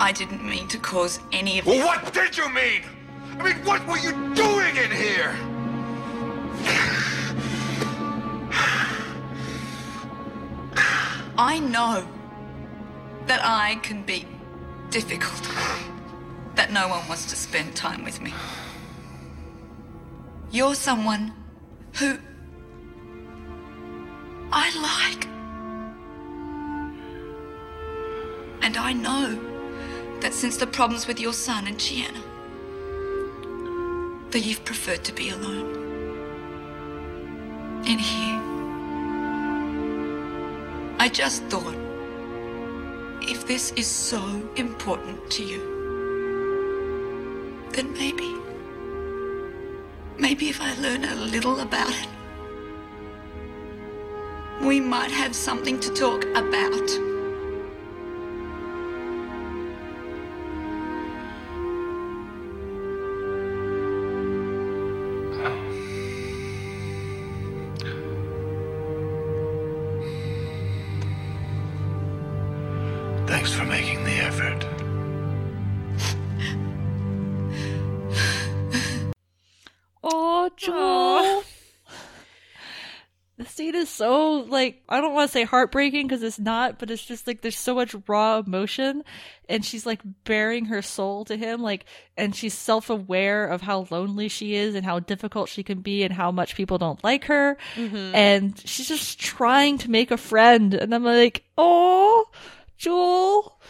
I didn't mean to cause any of Well, what did you mean? I mean, what were you doing in here? I know that I can be difficult. That no one wants to spend time with me. You're someone who I like. And I know that since the problems with your son and Chiana, that you've preferred to be alone. In here. I just thought, if this is so important to you, then maybe, maybe if I learn a little about it, we might have something to talk about. So like I don't want to say heartbreaking because it's not, but it's just like there's so much raw emotion, and she's like bearing her soul to him, like, and she's self aware of how lonely she is and how difficult she can be and how much people don't like her, mm-hmm. and she's just trying to make a friend, and I'm like, oh, Jool,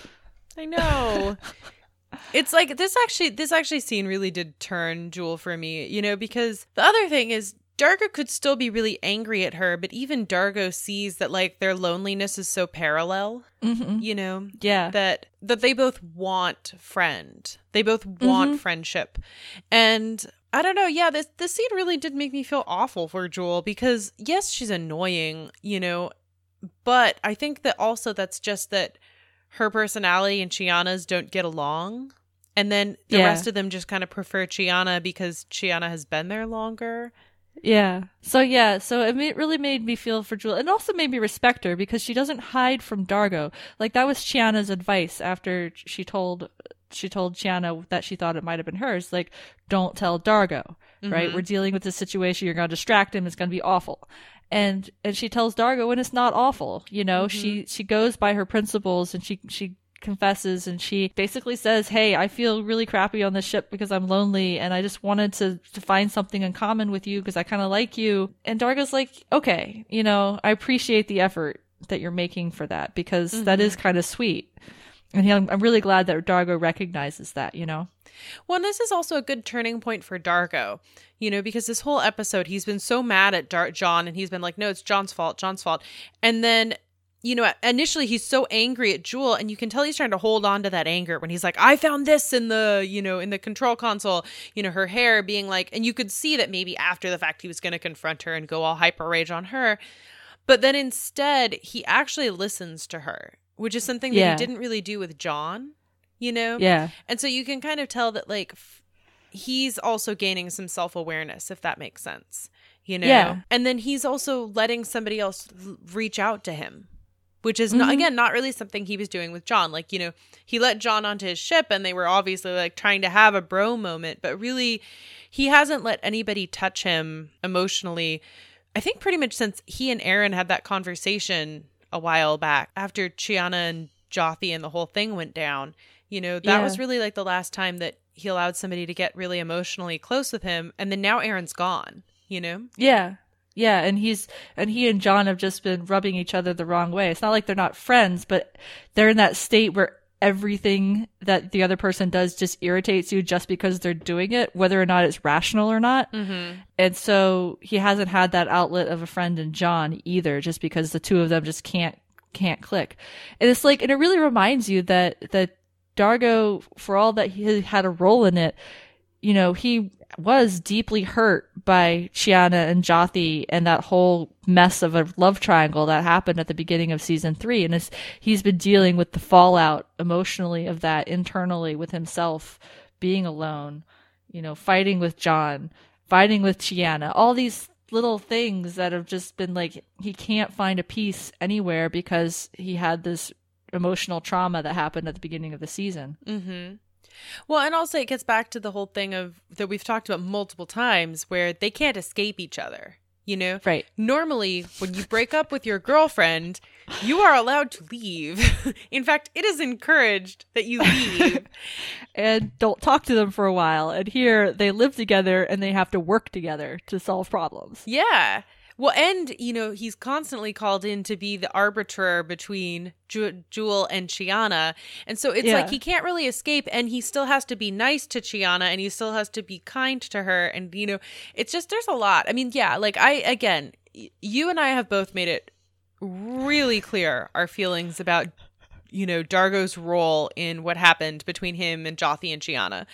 I know. it's like this actually this actually scene really did turn Jool for me, you know, because the other thing is Dargo could still be really angry at her, but even Dargo sees that like their loneliness is so parallel, Mm-hmm. you know, Yeah. that that they both want friend. They both want friendship. And I don't know, yeah, this this scene really did make me feel awful for Jool because yes, she's annoying, you know, but I think that also that's just that her personality and Chiana's don't get along. And then the Yeah. rest of them just kind of prefer Chiana because Chiana has been there longer. Yeah. So yeah, so it ma- really made me feel for Jool, and also made me respect her because she doesn't hide from Dargo. Like that was Chiana's advice after she told she told Chiana that she thought it might have been hers. Like, don't tell Dargo. Right? Mm-hmm. We're dealing with this situation. You're going to distract him. It's going to be awful. And and she tells Dargo, and it's not awful. You know, mm-hmm. she she goes by her principles, and she she confesses and she basically says, Hey, I feel really crappy on this ship because I'm lonely and I just wanted to, to find something in common with you because I kind of like you. And Dargo's like, okay, you know, I appreciate the effort that you're making for that because that mm-hmm. is kind of sweet. And he, I'm, I'm really glad that Dargo recognizes that, you know? Well, and this is also a good turning point for Dargo, you know, because this whole episode he's been so mad at Dar- John and he's been like, no, it's John's fault, John's fault. And then, you know, initially he's so angry at Jool and you can tell he's trying to hold on to that anger when he's like, I found this in the, you know, in the control console, you know, her hair being like, and you could see that maybe after the fact he was going to confront her and go all hyper rage on her. But then instead, he actually listens to her, which is something that Yeah. he didn't really do with John, you know? Yeah. And so you can kind of tell that, like, f- he's also gaining some self awareness, if that makes sense, you know? Yeah. And then he's also letting somebody else reach out to him, which is, not, Mhm. again, not really something he was doing with John. Like, you know, he let John onto his ship and they were obviously like trying to have a bro moment, but really, he hasn't let anybody touch him emotionally. I think pretty much since he and Aeryn had that conversation a while back after Chiana and Jothee and the whole thing went down. You know, that Yeah. was really like the last time that he allowed somebody to get really emotionally close with him. And then now Aeryn's gone, you know? Yeah. Yeah, and he's and he and John have just been rubbing each other the wrong way. It's not like they're not friends, but they're in that state where everything that the other person does just irritates you just because they're doing it, whether or not it's rational or not. Mm-hmm. And so he hasn't had that outlet of a friend in John either, just because the two of them just can't can't click. And it's like, and it really reminds you that that Dargo, for all that he had a role in it, you know, he was deeply hurt by Chiana and Jothee and that whole mess of a love triangle that happened at the beginning of season three. And he's been dealing with the fallout emotionally of that internally with himself, being alone, you know, fighting with John, fighting with Chiana, all these little things that have just been like, he can't find a peace anywhere because he had this emotional trauma that happened at the beginning of the season. Mm-hmm. Well, and also it gets back to the whole thing of that we've talked about multiple times where they can't escape each other. You know? Right. Normally, when you break up with your girlfriend, you are allowed to leave. In fact, it is encouraged that you leave. and don't talk to them for a while. And here they live together and they have to work together to solve problems. yeah. Well, and, you know, he's constantly called in to be the arbiter between Ju- Jool and Chiana. And so it's Yeah. like he can't really escape and he still has to be nice to Chiana and he still has to be kind to her. And, you know, it's just, there's a lot. I mean, yeah, like I, again, y- you and I have both made it really clear our feelings about, you know, Dargo's role in what happened between him and Jothee and Chiana.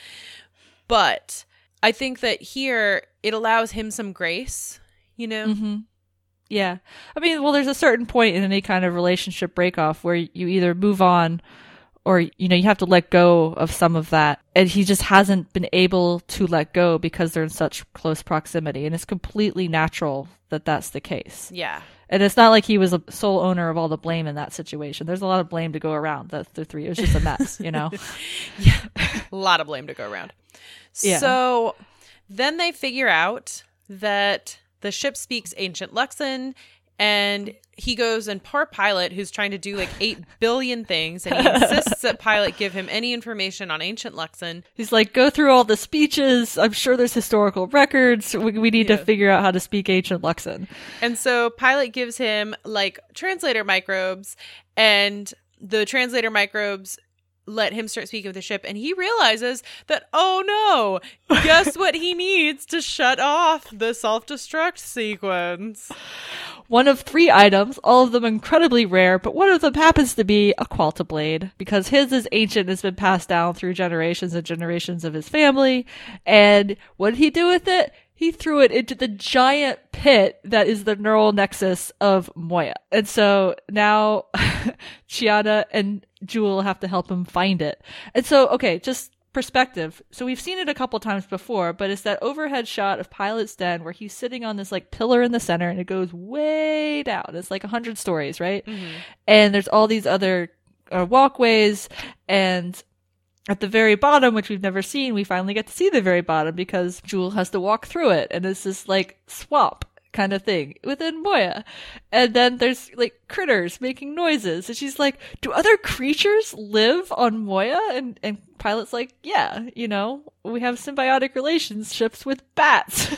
But I think that here it allows him some grace, you know? hmm Yeah. I mean, well, there's a certain point in any kind of relationship breakoff where you either move on or, you know, you have to let go of some of that. And he just hasn't been able to let go because they're in such close proximity. And it's completely natural that that's the case. Yeah. And it's not like he was a sole owner of all the blame in that situation. There's a lot of blame to go around. The, the three, it was just a mess, you know? Yeah. A lot of blame to go around. Yeah. So then they figure out that the ship speaks ancient Luxan, and he goes and poor Pilot, who's trying to do like eight billion things, and he insists that Pilot give him any information on ancient Luxan. He's like, go through all the speeches. I'm sure there's historical records. We, we need Yeah. to figure out how to speak ancient Luxan. And so Pilot gives him like translator microbes, and the translator microbes let him start speaking with the ship, and he realizes that, oh no, guess what he needs to shut off the self destruct sequence? One of three items, all of them incredibly rare, but one of them happens to be a Qualta blade because his is ancient and has been passed down through generations and generations of his family. And what did he do with it? He threw it into the giant pit that is the neural nexus of Moya. And so now Chiana and Jool have to help him find it. And so, okay, just perspective. So we've seen it a couple times before, but it's that overhead shot of Pilot's Den where he's sitting on this like pillar in the center and it goes way down. It's like a hundred stories, right? And there's all these other uh, walkways and at the very bottom, which we've never seen, we finally get to see the very bottom because Jool has to walk through it and it's this like swamp kind of thing within Moya. And then there's like critters making noises. And she's like, Do other creatures live on Moya? And and Pilot's like, Yeah, you know, we have symbiotic relationships with bats.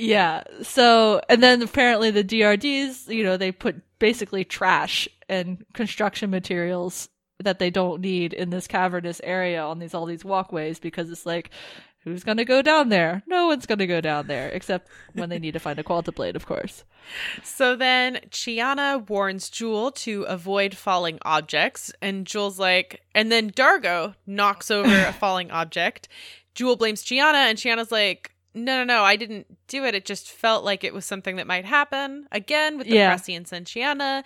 Yeah. So, and then apparently the DRDs, you know, they put basically trash and construction materials that they don't need in this cavernous area on these all these walkways because it's like who's going to go down there? No one's going to go down there except when they need to find a qualta blade, of course. So then Chiana warns Jool to avoid falling objects, and Jool's like, and then Dargo knocks over a falling object. Jool blames Chiana, and Chiana's like, no, no, no, I didn't do it. It just felt like it was something that might happen. Again, with the Yeah. and Chiana.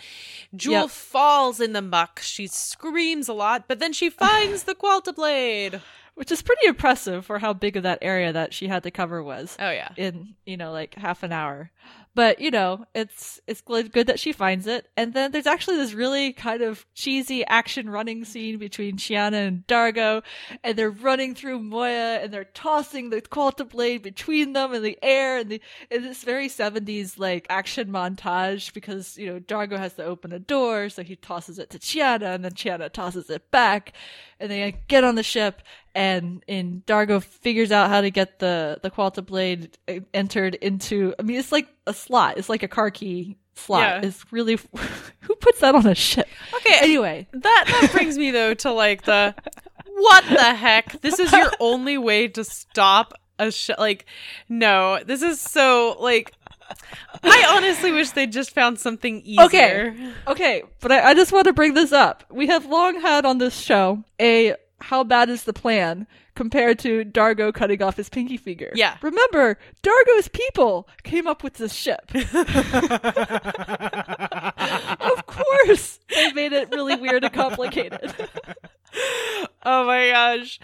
Jool Yep. falls in the muck. She screams a lot, but then she finds the Qualta blade. which is pretty impressive for how big of that area that she had to cover was. Oh, yeah. in you know like half an hour but you know it's it's good that she finds it. And then there's actually this really kind of cheesy action running scene between Chiana and Dargo and they're running through Moya and they're tossing the Qualta blade between them in the air and the in this very 70s like action montage because you know Dargo has to open a door so he tosses it to Chiana and then Chiana tosses it back and they get on the ship and and Dargo figures out how to get the the Qualta blade entered into I mean it's like a slot it's like a car key slot Yeah. it's really who puts that on a ship Okay, anyway That that brings me though to like the what the heck? This is your only way to stop a sh- like no, this is so like I honestly wish they just found something easier. Okay. Okay, but I, I just want to bring this up. We have long had on this show a how bad is the plan compared to Dargo cutting off his pinky finger. Yeah. Remember, Dargo's people came up with this ship. of course, they made it really weird and complicated. Oh my gosh.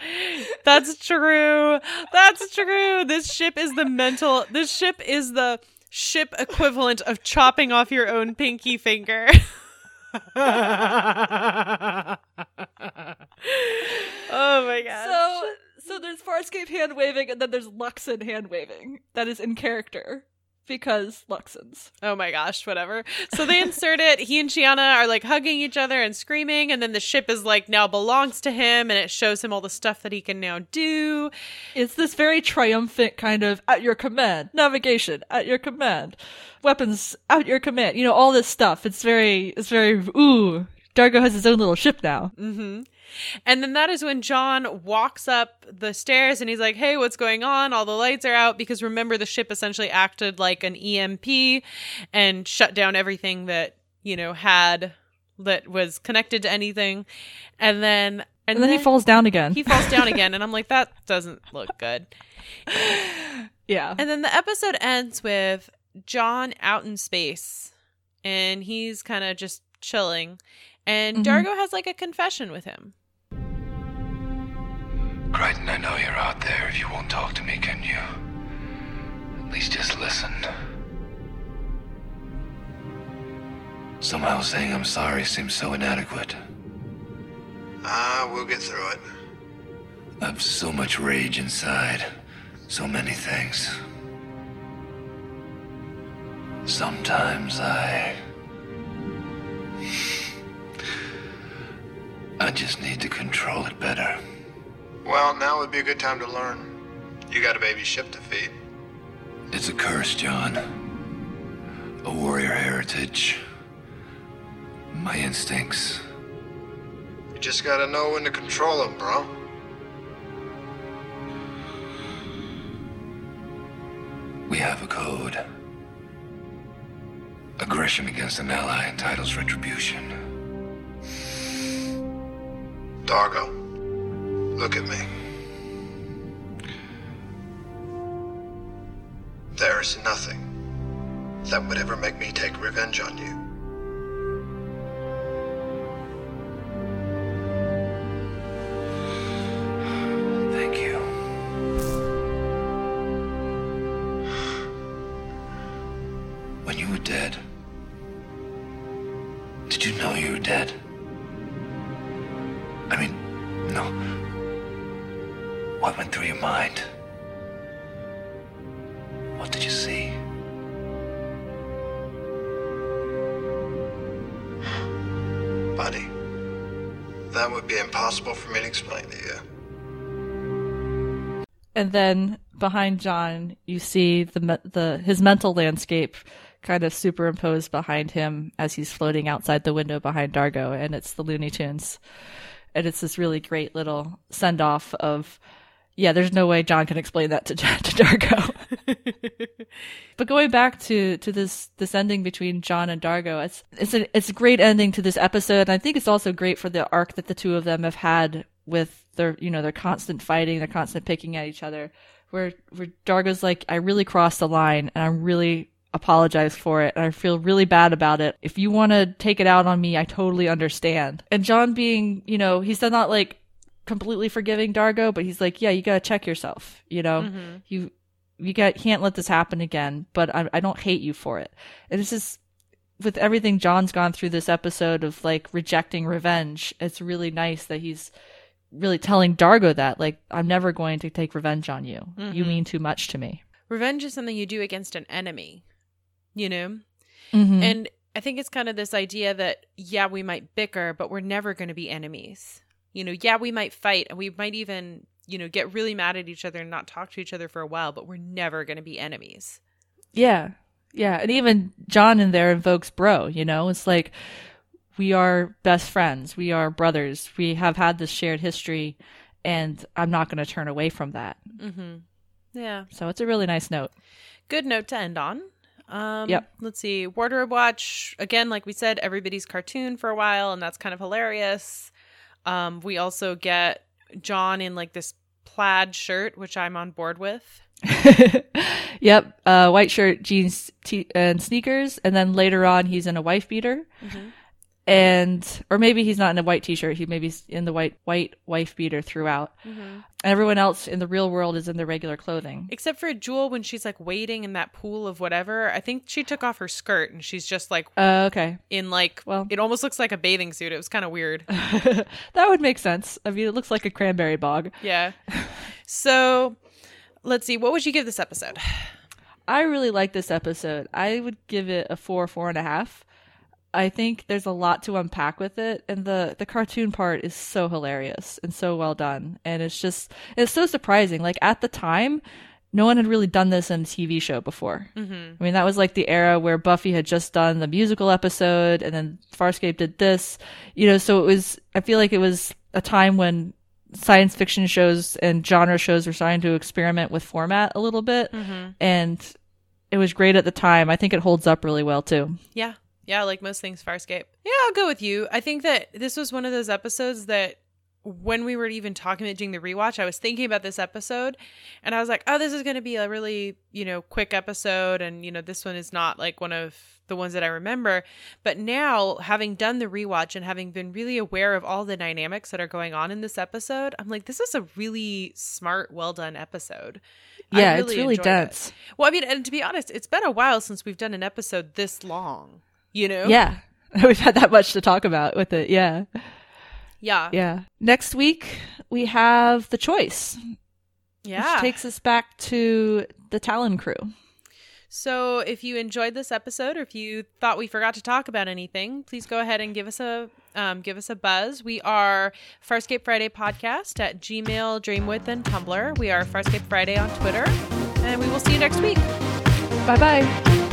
That's true. That's true. This ship is the mental this ship is the ship equivalent of chopping off your own pinky finger. oh my gosh. So, so there's Farscape hand waving, and then there's Luxan hand waving. That is in character because Luxans. Oh my gosh, whatever. So they insert it. He and Chiana are like hugging each other and screaming, and then the ship is like now belongs to him, and it shows him all the stuff that he can now do. It's this very triumphant kind of at your command, navigation at your command, weapons at your command. You know all this stuff. It's very, it's very. Ooh, Dargo has his own little ship now. Mm-hmm. And then that is when John walks up the stairs and he's like, Hey, what's going on? All the lights are out because remember, the ship essentially acted like an EMP and shut down everything that, you know, had that was connected to anything. And then, and, And then he falls down again. He falls down again. And I'm like, That doesn't look good. yeah. And then the episode ends with John out in space and he's kind of just chilling. And Mhm. Dargo has like a confession with him. Crichton, I know you're out there. If you won't talk to me, can you? At least just listen. Somehow saying I'm sorry seems so inadequate. Ah, we'll get through it. I've so much rage inside. So many things. Sometimes I. I just need to control it better. Well, now would be a good time to learn. You got a baby ship to feed. It's a curse, John. A warrior heritage. My instincts. You just gotta know when to control them, bro. We have a code. Aggression against an ally entitles retribution. Dargo, look at me. There is nothing that would ever make me take revenge on you. Impossible for me to explain to you. and then behind John, you see the the his mental landscape kind of superimposed behind him as he's floating outside the window behind Dargo, and it's the Looney Tunes, and it's this really great little send off of. Yeah, there's no way John can explain that to to Dargo. but going back to to this this ending between John and Dargo, it's it's a it's a great ending to this episode. And I think it's also great for the arc that the two of them have had with their you know their constant fighting, their constant picking at each other. where where Dargo's like, I really crossed the line, and I really apologize for it, and I feel really bad about it. If you want to take it out on me, I totally understand. And John being, you know, he's not like completely forgiving Dargo, but he's like, yeah, you gotta check yourself. You know, Mm-hmm. you you got can't let this happen again. But I, I don't hate you for it. And it's just with everything John's gone through this episode of like rejecting revenge. It's really nice that he's really telling Dargo that like I'm never going to take revenge on you. Mm-hmm. You mean too much to me. Revenge is something you do against an enemy, you know? Mhm. And I think it's kind of this idea that, yeah, we might bicker, but we're never going to be enemies. You know, yeah, we might fight and we might even, you know, get really mad at each other and not talk to each other for a while, but we're never going to be enemies. Yeah. Yeah. And even John in there invokes bro, you know? It's like we are best friends. We are brothers. We have had this shared history and I'm not going to turn away from that. Mm-hmm. Yeah. So it's a really nice note. Good note to end on. Um, Yep. Let's see. Wardrobe Watch, again, like we said, everybody's cartoon for a while, and that's kind of hilarious. Um, we also get John in like this plaid shirt, which I'm on board with. yep. Uh, white shirt, jeans, t- and sneakers. And then later on, he's in a wife beater. And, or maybe he's not in a white t-shirt. He maybe's in the white, white wife beater throughout. And everyone else in the real world is in their regular clothing. Except for Jool when she's like wading in that pool of whatever. I think she took off her skirt and she's just like Uh, okay. in like, Well- it almost looks like a bathing suit. It was kind of weird. that would make sense. I mean, it looks like a cranberry bog. yeah. So let's see. What would you give this episode? I really like this episode. I would give it a four, four and a half. I think there's a lot to unpack with it, and the the cartoon part is so hilarious and so well done, and it's just it's so surprising. Like at the time, no one had really done this in a TV show before. Mm-hmm. I mean, that was like the era where Buffy had just done the musical episode, and then Farscape did this. You know, so it was. I feel like it was a time when science fiction shows and genre shows were starting to experiment with format a little bit, and it was great at the time. I think it holds up really well too. Yeah. Yeah, like most things Farscape. Yeah, I'll go with you. I think that this was one of those episodes that when we were even talking about doing the rewatch, I was thinking about this episode and I was like, oh, this is going to be a really, you know, quick episode. And, you know, this one is not like one of the ones that I remember. But now, having done the rewatch and having been really aware of all the dynamics that are going on in this episode, I'm like, this is a really smart, well done episode. Yeah, it's really enjoyed it. dense. Well, I mean, and to be honest, it's been a while since we've done an episode this long. You know? Yeah. We've had that much to talk about with it. Yeah. Yeah. Yeah. Next week, we have The Choice, Yeah. which takes us back to the Talyn crew. so if you enjoyed this episode or if you thought we forgot to talk about anything, please go ahead and give us a um, give us a buzz. We are Farscape Friday Podcast at Gmail, Dreamwidth, and Tumblr. We are Farscape Friday on Twitter. And we will see you next week. Bye bye.